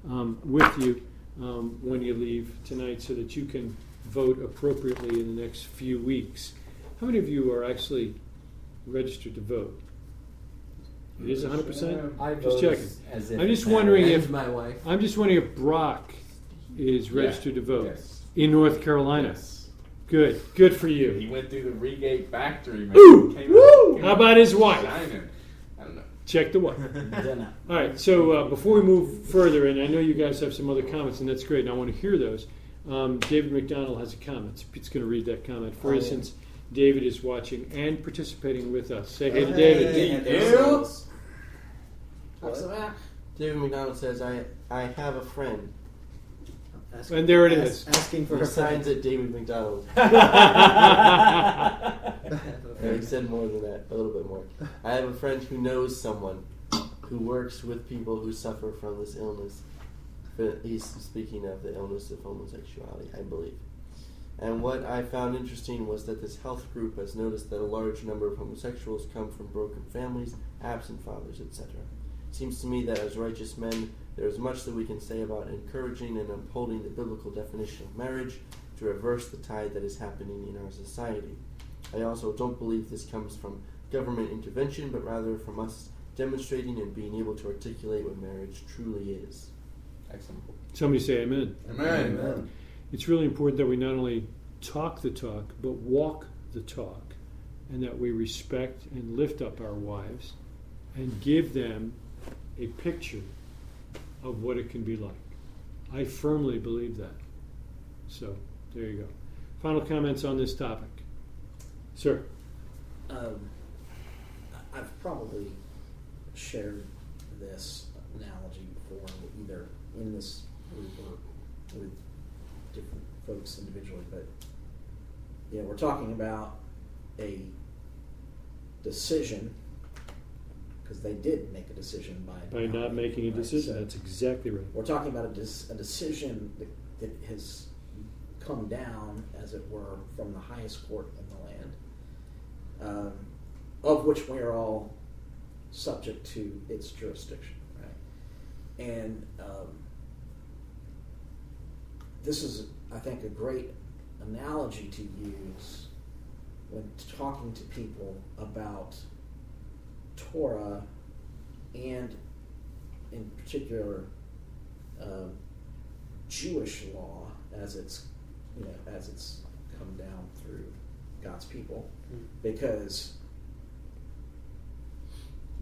um, with you um, when you leave tonight so that you can vote appropriately in the next few weeks. How many of you are actually registered to vote? It is 100%? I Just vote checking. as- as if I'm just wondering if my wife. I'm just wondering if Brock is Yeah. registered to vote Yes. in North Carolina. Yes. Good, good for you. He went through the Regate factory, man. Ooh! Came Woo! came How about his wife? shining. I don't know. Check the wife. All right. So uh, before we move further, and I know you guys have some other comments, and that's great, and I want to hear those. Um, David McDonald has a comment. Pete's going to read that comment for Oh, us yeah. David is watching and participating with us. Say hey to Hey. David. They had their Yeah. souls. What's the matter? David McDonald says, I, I have a friend Ask- And there it ask- is. Asking for who signs at David McDonald. And he said more than that, a little bit more. I have a friend who knows someone who works with people who suffer from this illness. But He's speaking of the illness of homosexuality, I believe. And what I found interesting was that this health group has noticed that a large number of homosexuals come from broken families, absent fathers, etc. Seems to me that as righteous men, there is much that we can say about encouraging and upholding the biblical definition of marriage to reverse the tide that is happening in our society. I also don't believe this comes from government intervention, but rather from us demonstrating and being able to articulate what marriage truly is. Excellent. Somebody say amen. Amen. Amen. It's really important that we not only talk the talk, but walk the talk, and that we respect and lift up our wives and give them a picture of what it can be like. I firmly believe that. So, there you go. Final comments on this topic. Sir. Um, I've probably shared this analogy before, either in this group or with different folks individually. But you know, we're talking about a decision because they did make a decision by By not making a right? decision. So- That's exactly right. we're talking about a, dis- a decision that, that has come down, as it were, from the highest court in the land, um, of which we are all subject to its jurisdiction, right? And um, this is, I think, a great analogy to use when talking to people about Torah and, in particular, um, Jewish law as it's you know as it's come down through God's people, because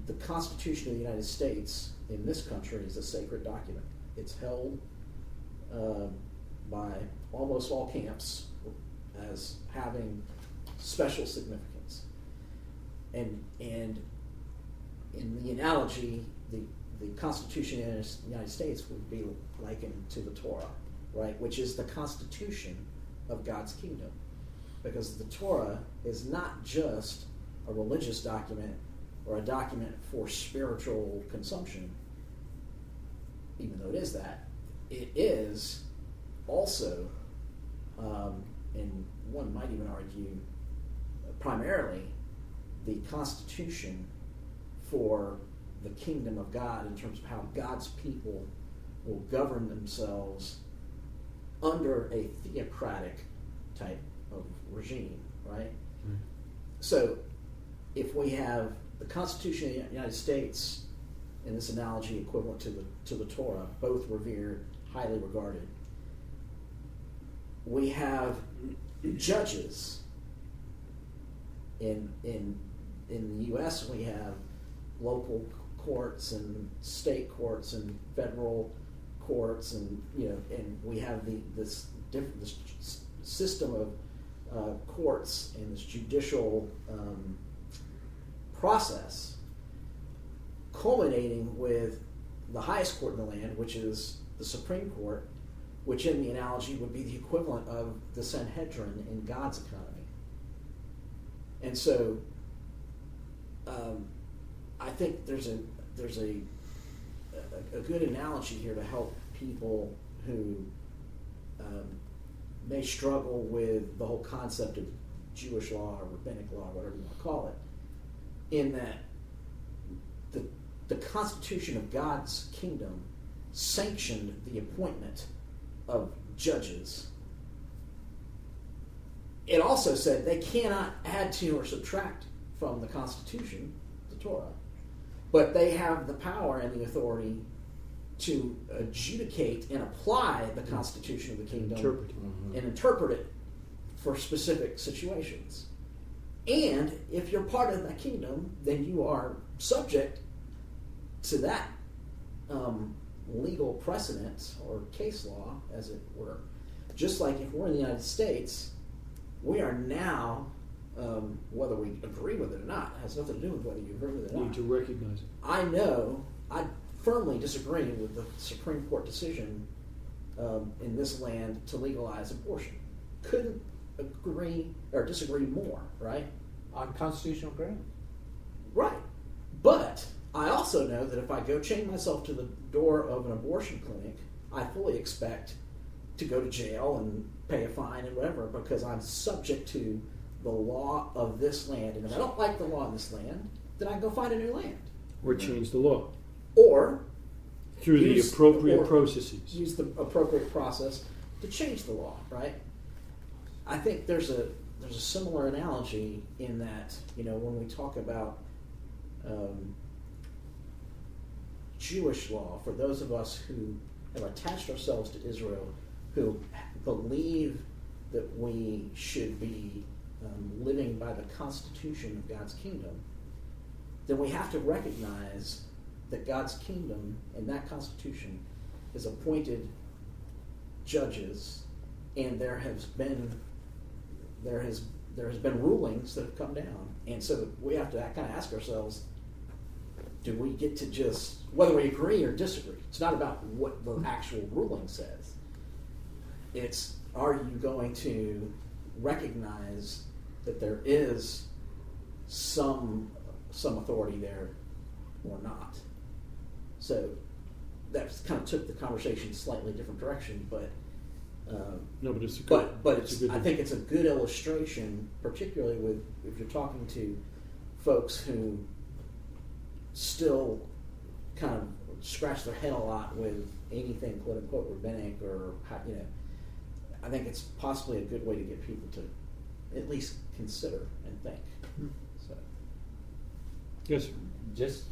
the Constitution of the United States in this country is a sacred document. It's held um, by almost all camps as having special significance, and and in the analogy, the the Constitution of the United States would be likened to the Torah, right? Which is the constitution of God's kingdom. Because the Torah is not just a religious document or a document for spiritual consumption, even though it is that. It is also, um, and one might even argue, primarily the constitution for the kingdom of God in terms of how God's people will govern themselves under a theocratic type of regime, right? Mm-hmm. So, if we have the Constitution of the United States, in this analogy equivalent to the to the Torah, both revered, highly regarded, we have judges. In in in the U.S., we have local courts and state courts and federal courts and you know and we have the this different this system of uh, courts and this judicial um, process, culminating with the highest court in the land, which is the Supreme Court, which in the analogy would be the equivalent of the Sanhedrin in God's economy. And so, um, I think there's a there's a, a a good analogy here to help people who um, may struggle with the whole concept of Jewish law or rabbinic law, whatever you want to call it, in that the the Constitution of God's kingdom sanctioned the appointment of judges. It also said they cannot add to or subtract from the Constitution, the Torah, but they have the power and the authority to adjudicate and apply the Constitution of the kingdom Interpret. and interpret it for specific situations. And if you're part of that kingdom, then you are subject to that um, legal precedent or case law, as it were. Just like if we're in the United States, we are now, um, whether we agree with it or not, has nothing to do with whether you agree with it or Need not. to recognize it. I know, I firmly disagree with the Supreme Court decision um, in this land to legalize abortion. Couldn't agree or disagree more, right? On constitutional grounds. Right. But I also know that if I go chain myself to the door of an abortion clinic, I fully expect to go to jail and pay a fine and whatever because I'm subject to the law of this land. And if I don't like the law of this land, then I can go find a new land. Or change the law Or through the appropriate processes. use the appropriate process to change the law, right? I think there's a there's a similar analogy in that you know when we talk about um, Jewish law for those of us who have attached ourselves to Israel, who believe that we should be um, living by the Constitution of God's kingdom, then we have to recognize that God's kingdom and that Constitution has appointed judges, and there has been there has there has been rulings that have come down, and so we have to kind of ask ourselves: Do we get to just whether we agree or disagree? It's not about what the actual ruling says. It's are you going to recognize that there is some some authority there or not? So that kind of took the conversation slightly different direction, but um, No, but it's a good. but but it's it's, I think it's a good illustration, particularly with if you're talking to folks who still kind of scratch their head a lot with anything quote unquote rabbinic or you know. I think it's possibly a good way to get people to at least consider and think. Hmm. So yes. Just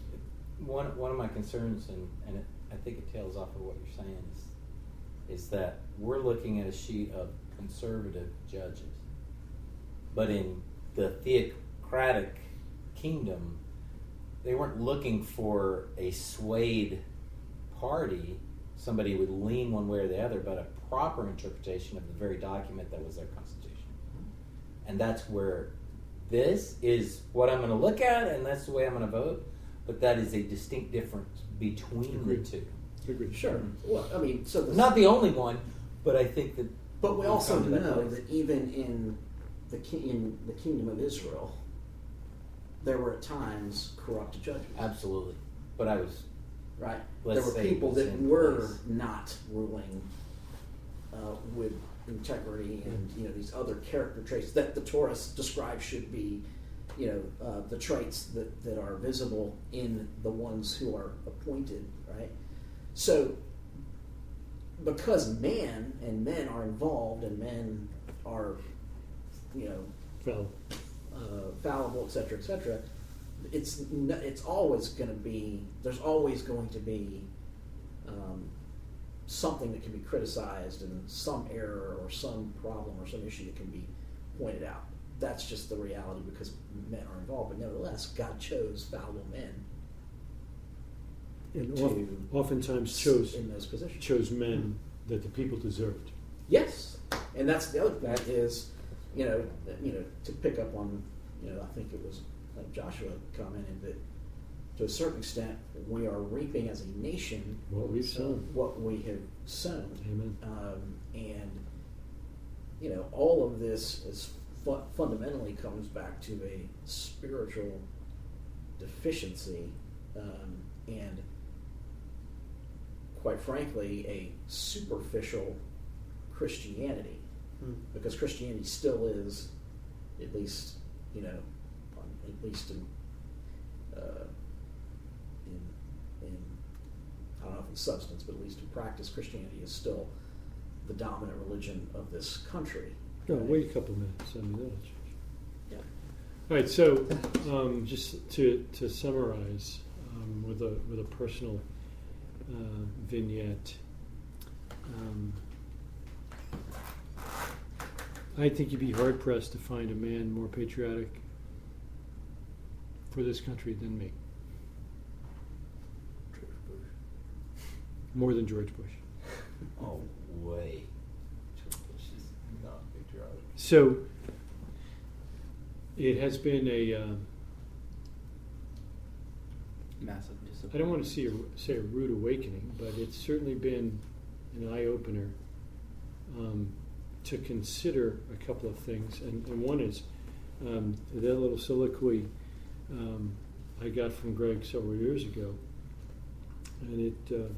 one one of my concerns, and, and it, I think it tails off of what you're saying, is, is that we're looking at a sheet of conservative judges. But in the theocratic kingdom, they weren't looking for a swayed party, somebody would lean one way or the other, but a proper interpretation of the very document that was their constitution. And that's where this is what I'm going to look at, and that's the way I'm going to vote. But that is a distinct difference between Agreed. the two. Agreed. sure. Well, I mean, so the Not the only one, but I think that. But we also that know place. that even in the ki- in the kingdom of Israel, there were at times corrupt judges. Absolutely. But I was. Right? There were people that were place. not ruling uh, with integrity and you know these other character traits that the Torah describes should be, you know, uh, the traits that, that are visible in the ones who are appointed. Right? So because man and men are involved and men are, you know, Well, uh, fallible, etc cetera, et cetera, it's it's always going to be there's always going to be um, something that can be criticized and some error or some problem or some issue that can be pointed out. That's just the reality because men are involved. But nevertheless, God chose fallible men and oftentimes chose in those positions. chose men that the people deserved. Yes, and that's the other That- is you know, you know, to pick up on, you know, I think it was uh, Joshua commented that to a certain extent we are reaping as a nation What we've sown. what we have sown. Amen. Um, and you know, all of this is fu- fundamentally comes back to a spiritual deficiency, um, and quite frankly, a superficial Christianity, Hmm. because Christianity still is, at least you know, at least in, uh, in in I don't know if in substance, but at least in practice, Christianity is still the dominant religion of this country. No, wait a couple minutes. I mean, that'll change. Yeah. All right. So, um, just to, to summarize um, with a with a personal uh, vignette, um, I think you'd be hard pressed to find a man more patriotic for this country than me. More than George Bush. Oh, way. She's not patriotic. So it has been a. Uh, Massive discipline. I don't want to see a, say a rude awakening, but it's certainly been an eye opener um, to consider a couple of things. And, and one is um, that little soliloquy um, I got from Greg several years ago, and it uh,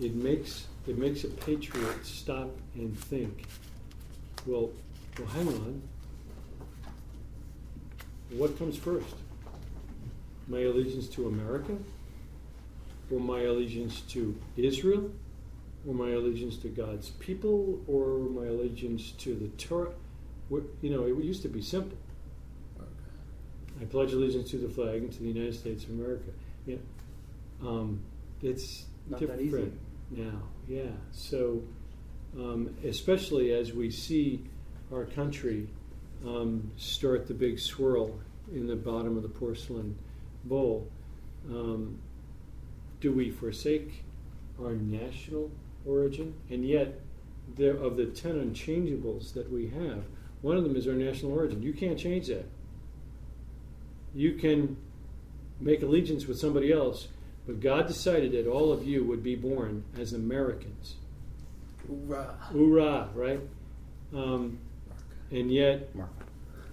it makes it makes a patriot stop and think. Well, well, hang on. What comes first? My allegiance to America, or my allegiance to Israel, or my allegiance to God's people, or my allegiance to the Torah? You know, it used to be simple. I pledge allegiance to the flag and to the United States of America. Yeah, um, it's Not that different easy. Now. Yeah, so um, especially as we see our country um, start the big swirl in the bottom of the porcelain bowl, um, do we forsake our national origin? And yet, there, of the ten unchangeables that we have, one of them is our national origin. You can't change that. You can make allegiance with somebody else, but God decided that all of you would be born as Americans. Hoorah. Hoorah, right? Um, and yet, Mark.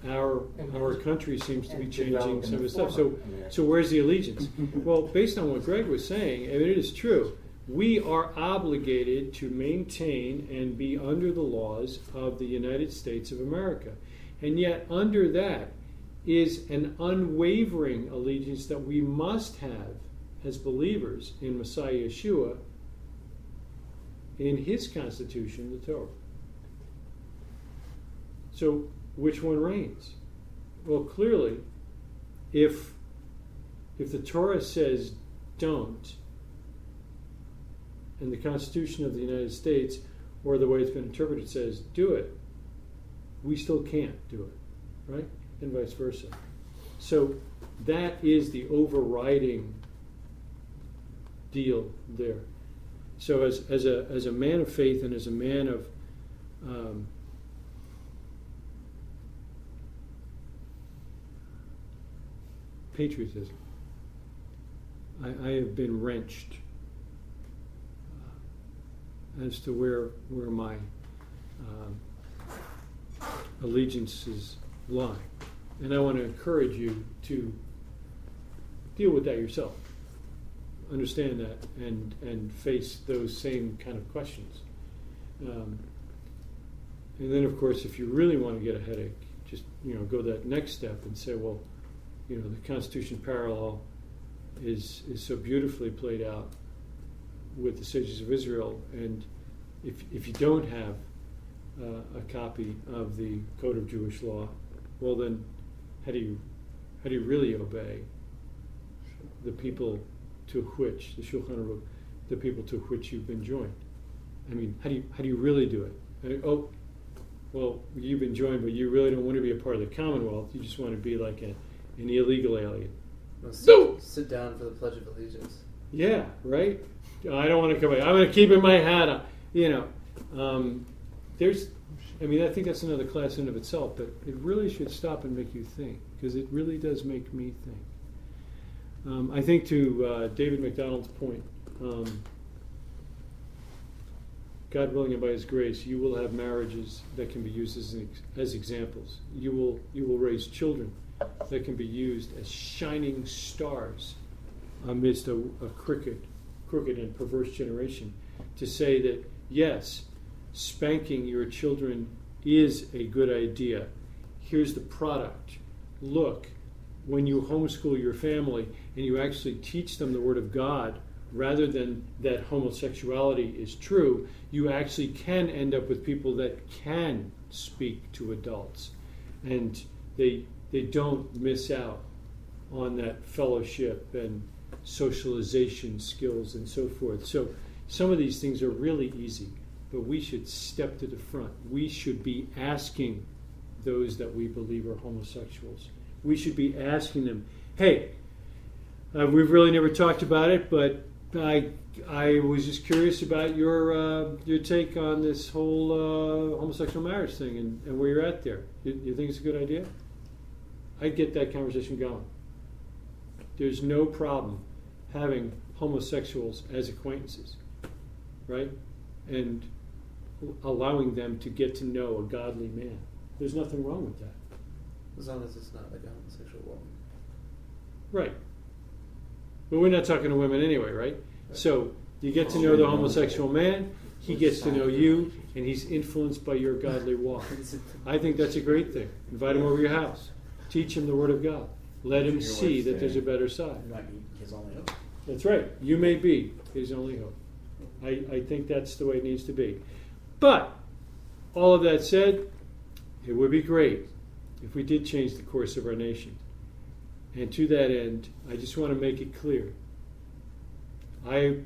our our country seems to be changing some of the the stuff. So, so where's the allegiance? well, based on what Greg was saying, I mean, it is true. We are obligated to maintain and be under the laws of the United States of America, and yet under that is an unwavering allegiance that we must have as believers in Messiah Yeshua in his constitution, the Torah. So, which one reigns? Well, clearly, if if the Torah says don't, and the Constitution of the United States, or the way it's been interpreted, says do it, we still can't do it, right? And vice versa. So that is the overriding deal there. So as, as a as a man of faith and as a man of um, patriotism, I, I have been wrenched uh, as to where where my um, allegiances lie, and I want to encourage you to deal with that yourself understand that and and face those same kind of questions. Um, and then, of course, if you really want to get a headache, just you know go that next step and say, well, you know, the Constitution parallel is is so beautifully played out with the sages of Israel, and if if you don't have uh, a copy of the Code of Jewish Law, well then, how do you how do you really obey the people to which the Shulchan Aruch, the people to which you've been joined. I mean, how do you how do you really do it? I mean, oh, well, you've been joined, but you really don't want to be a part of the Commonwealth. You just want to be like a, an illegal alien. Well, sit, No! sit down for the Pledge of Allegiance. Yeah, right. I don't want to come back. I'm going to keep in my hat. on. You know, um, there's I mean, I think that's another class in of itself, but it really should stop and make you think, because it really does make me think. Um, I think to uh, David McDonald's point, um, God willing and by His grace, you will have marriages that can be used as, ex- as examples. You will, you will raise children that can be used as shining stars amidst a, a crooked, crooked and perverse generation. To say that yes, spanking your children is a good idea. Here's the product. Look, when you homeschool your family and you actually teach them the Word of God rather than that homosexuality is true, you actually can end up with people that can speak to adults. And they, they don't miss out on that fellowship and socialization skills and so forth. So some of these things are really easy, but we should step to the front. We should be asking those that we believe are homosexuals. We should be asking them, hey, uh, we've really never talked about it, but I, I was just curious about your, uh, your take on this whole uh, homosexual marriage thing and, and where you're at there. You, you think it's a good idea? I'd get that conversation going. There's no problem having homosexuals as acquaintances, right? And allowing them to get to know a godly man. There's nothing wrong with that. As long as it's not like a homosexual woman. Right. But we're not talking to women anyway, right? So you get to know the homosexual man, he gets to know you, and he's influenced by your godly walk. I think that's a great thing. Invite him over your house. Teach him the Word of God. Let him see that there's a better side. It might be his only hope. That's right. You may be his only hope. I, I think that's the way it needs to be. But, all of that said, it would be great if we did change the course of our nation. And to that end, I just want to make it clear. I,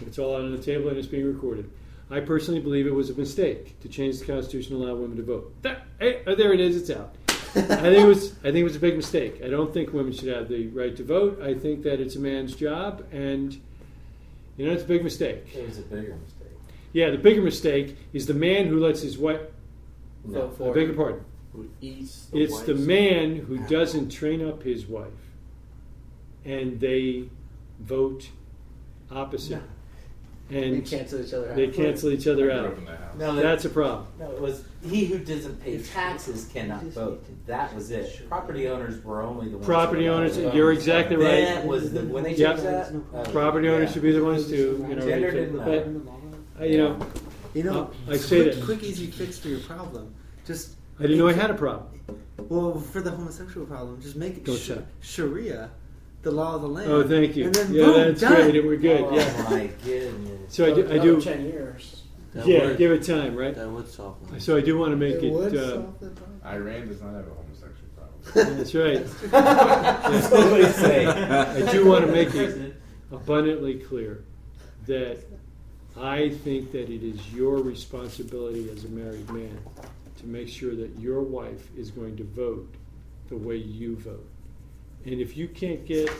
it's all on the table and it's being recorded. I personally believe it was a mistake to change the Constitution to allow women to vote. That, hey, oh, there it is, it's out. I think it was. I think it was a big mistake. I don't think women should have the right to vote. I think that it's a man's job, and you know it's a big mistake. It was a bigger mistake. Yeah, the bigger mistake is the man who lets his wife. No. I beg your pardon. Who eats the It's the man who apple. doesn't train up his wife, and they vote opposite, They and cancel each other out. they cancel each other out. up that. No, That's a problem. No, it was he who doesn't pay taxes cannot vote. That was it. Property owners were only the ones. Property owners, allowed you're vote. exactly That right. was the when they Yep. that. uh, Property owners yeah. should be the ones to, you know, Gender rate But, matter. uh, you know, You know, Uh, I say quick, that- quick, easy fix for your problem. Just I didn't know I had a problem. well, for the homosexual problem, just make it Don't sh- say. Sharia, the law of the land. Oh, thank you. And then Yeah, boom, that's done. great. and We're good. Oh Yeah. my goodness. So I do. I Another do ten years. That yeah, would, give it time, right? that would solve it. So I do want to make it it. would uh, solve the problem. Iran does not have a homosexual problem. that's right. That's what they say. I do want to make it abundantly clear that I think that it is your responsibility as a married man to make sure that your wife is going to vote the way you vote. And if you can't get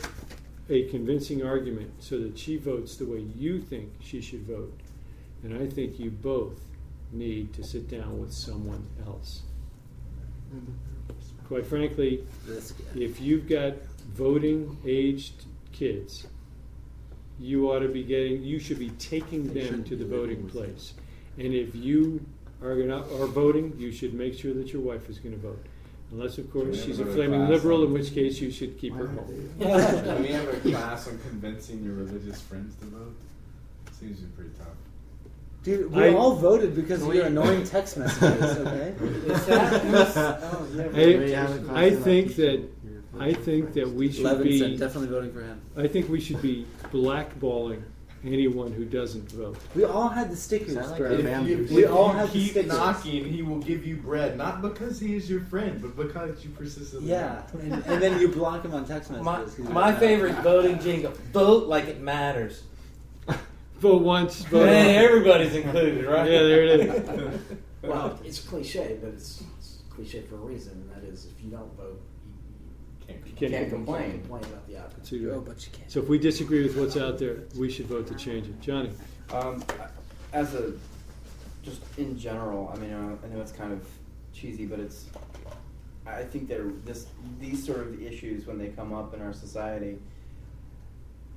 a convincing argument so that she votes the way you think she should vote, then I think you both need to sit down with someone else. Quite frankly, if you've got voting aged kids, you ought to be getting, you should be taking them to the voting place. And if you are gonna, are voting, you should make sure that your wife is gonna vote. Unless, of course, she's a a flaming liberal, in which case you should keep her home. Can we have a class on convincing your religious friends to vote? Seems to be pretty tough. Dude, we I- all voted because Can of your annoying text messages. Okay. Is that- is- oh, yeah. I- We have a class I think that- I think that we should Levinson be, definitely voting for him. I think we should be blackballing anyone who doesn't vote. We all had the stickers, like bro. If you, who's- We all you have the keep stickers. knocking, he will give you bread, not because he is your friend, but because you persistently. Yeah, and, and then you block him on text messages. He's my favorite voting jingle: "Vote like it matters." Vote once, vote Hey, often. everybody's included, right? Yeah, there it is. Well, it's cliche, but it's, it's cliche for a reason. and That is, if you don't vote, you, Can't you Can't can't complain. complain about the outcome. So Oh, but you can't. So if we disagree with what's out there, we should vote to change it. Johnny, Um, as a just in general, I mean, uh, I know it's kind of cheesy, but it's. I think that this these sort of issues when they come up in our society,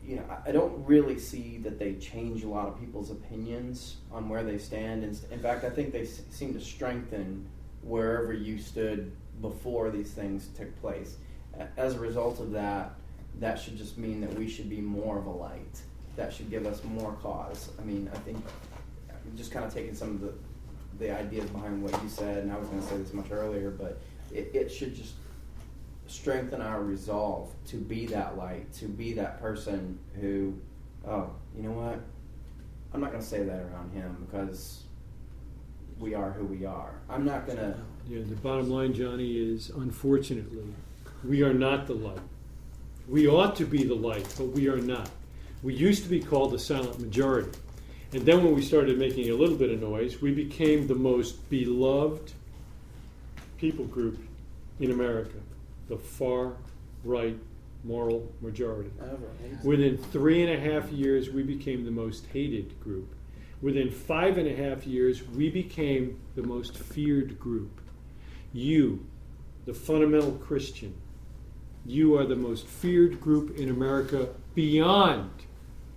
you know, I- I don't really see that they change a lot of people's opinions on where they stand. And in fact, I think they s- seem to strengthen wherever you stood before these things took place. As a result of that, that should just mean that we should be more of a light. That should give us more cause. I mean, I think just kind of taking some of the the ideas behind what you said, and I was going to say this much earlier, but it, it should just strengthen our resolve to be that light, to be that person who, oh, you know what? I'm not going to say that around him because we are who we are. I'm not going to. Yeah, the bottom line, Johnny, is unfortunately, we are not the light. We ought to be the light, but we are not. We used to be called the silent majority. And then when we started making a little bit of noise, we became the most beloved people group in America, the far right moral majority. Within three and a half years, we became the most hated group. Within five and a half years, we became the most feared group. You, the fundamental Christian, you are the most feared group in America beyond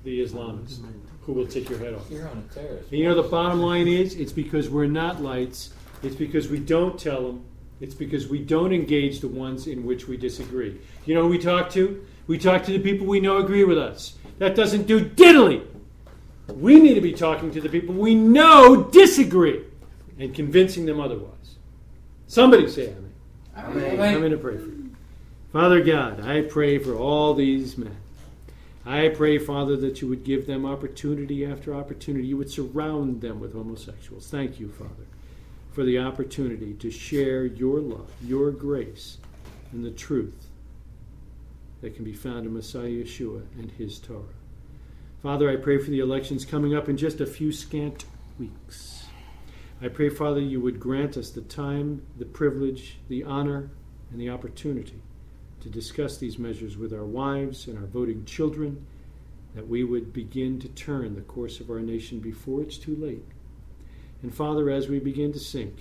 the Islamists who will take your head off. You're on a terrorist. And you know the bottom line is it's because we're not lights. It's because we don't tell them. It's because we don't engage the ones in which we disagree. You know who we talk to? We talk to the people we know agree with us. That doesn't do diddly. We need to be talking to the people we know disagree and convincing them otherwise. Somebody say amen. Amen. I'm going to pray for you. Father God, I pray for all these men. I pray, Father, that you would give them opportunity after opportunity. You would surround them with homosexuals. Thank you, Father, for the opportunity to share your love, your grace, and the truth that can be found in Messiah Yeshua and his Torah. Father, I pray for the elections coming up in just a few scant weeks. I pray, Father, you would grant us the time, the privilege, the honor, and the opportunity to discuss these measures with our wives and our voting children, that we would begin to turn the course of our nation before it's too late. And Father, as we begin to sink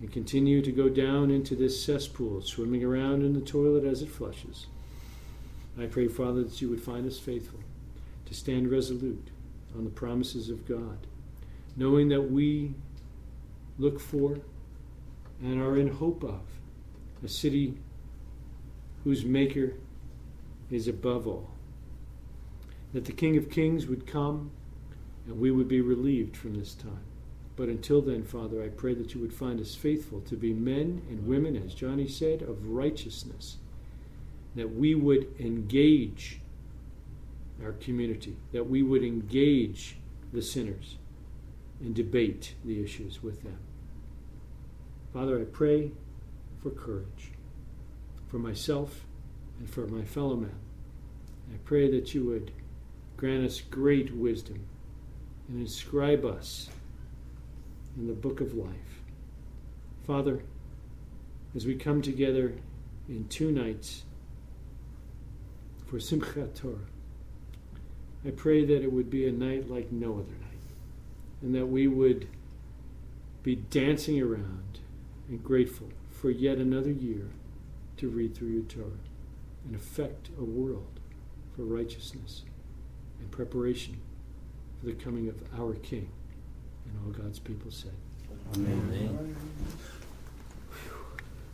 and continue to go down into this cesspool, swimming around in the toilet as it flushes, I pray, Father, that you would find us faithful, to stand resolute on the promises of God, knowing that we look for and are in hope of a city whose maker is above all. That the King of Kings would come and we would be relieved from this time. But until then, Father, I pray that you would find us faithful to be men and women, as Johnny said, of righteousness. That we would engage our community, that we would engage the sinners and debate the issues with them. Father, I pray for courage for myself and for my fellow men. I pray that you would grant us great wisdom and inscribe us in the book of life. Father, as we come together in two nights for Simchat Torah, I pray that it would be a night like no other night, and that we would be dancing around and grateful for yet another year to read through your Torah and affect a world for righteousness and preparation for the coming of our King. And all God's people said. Amen.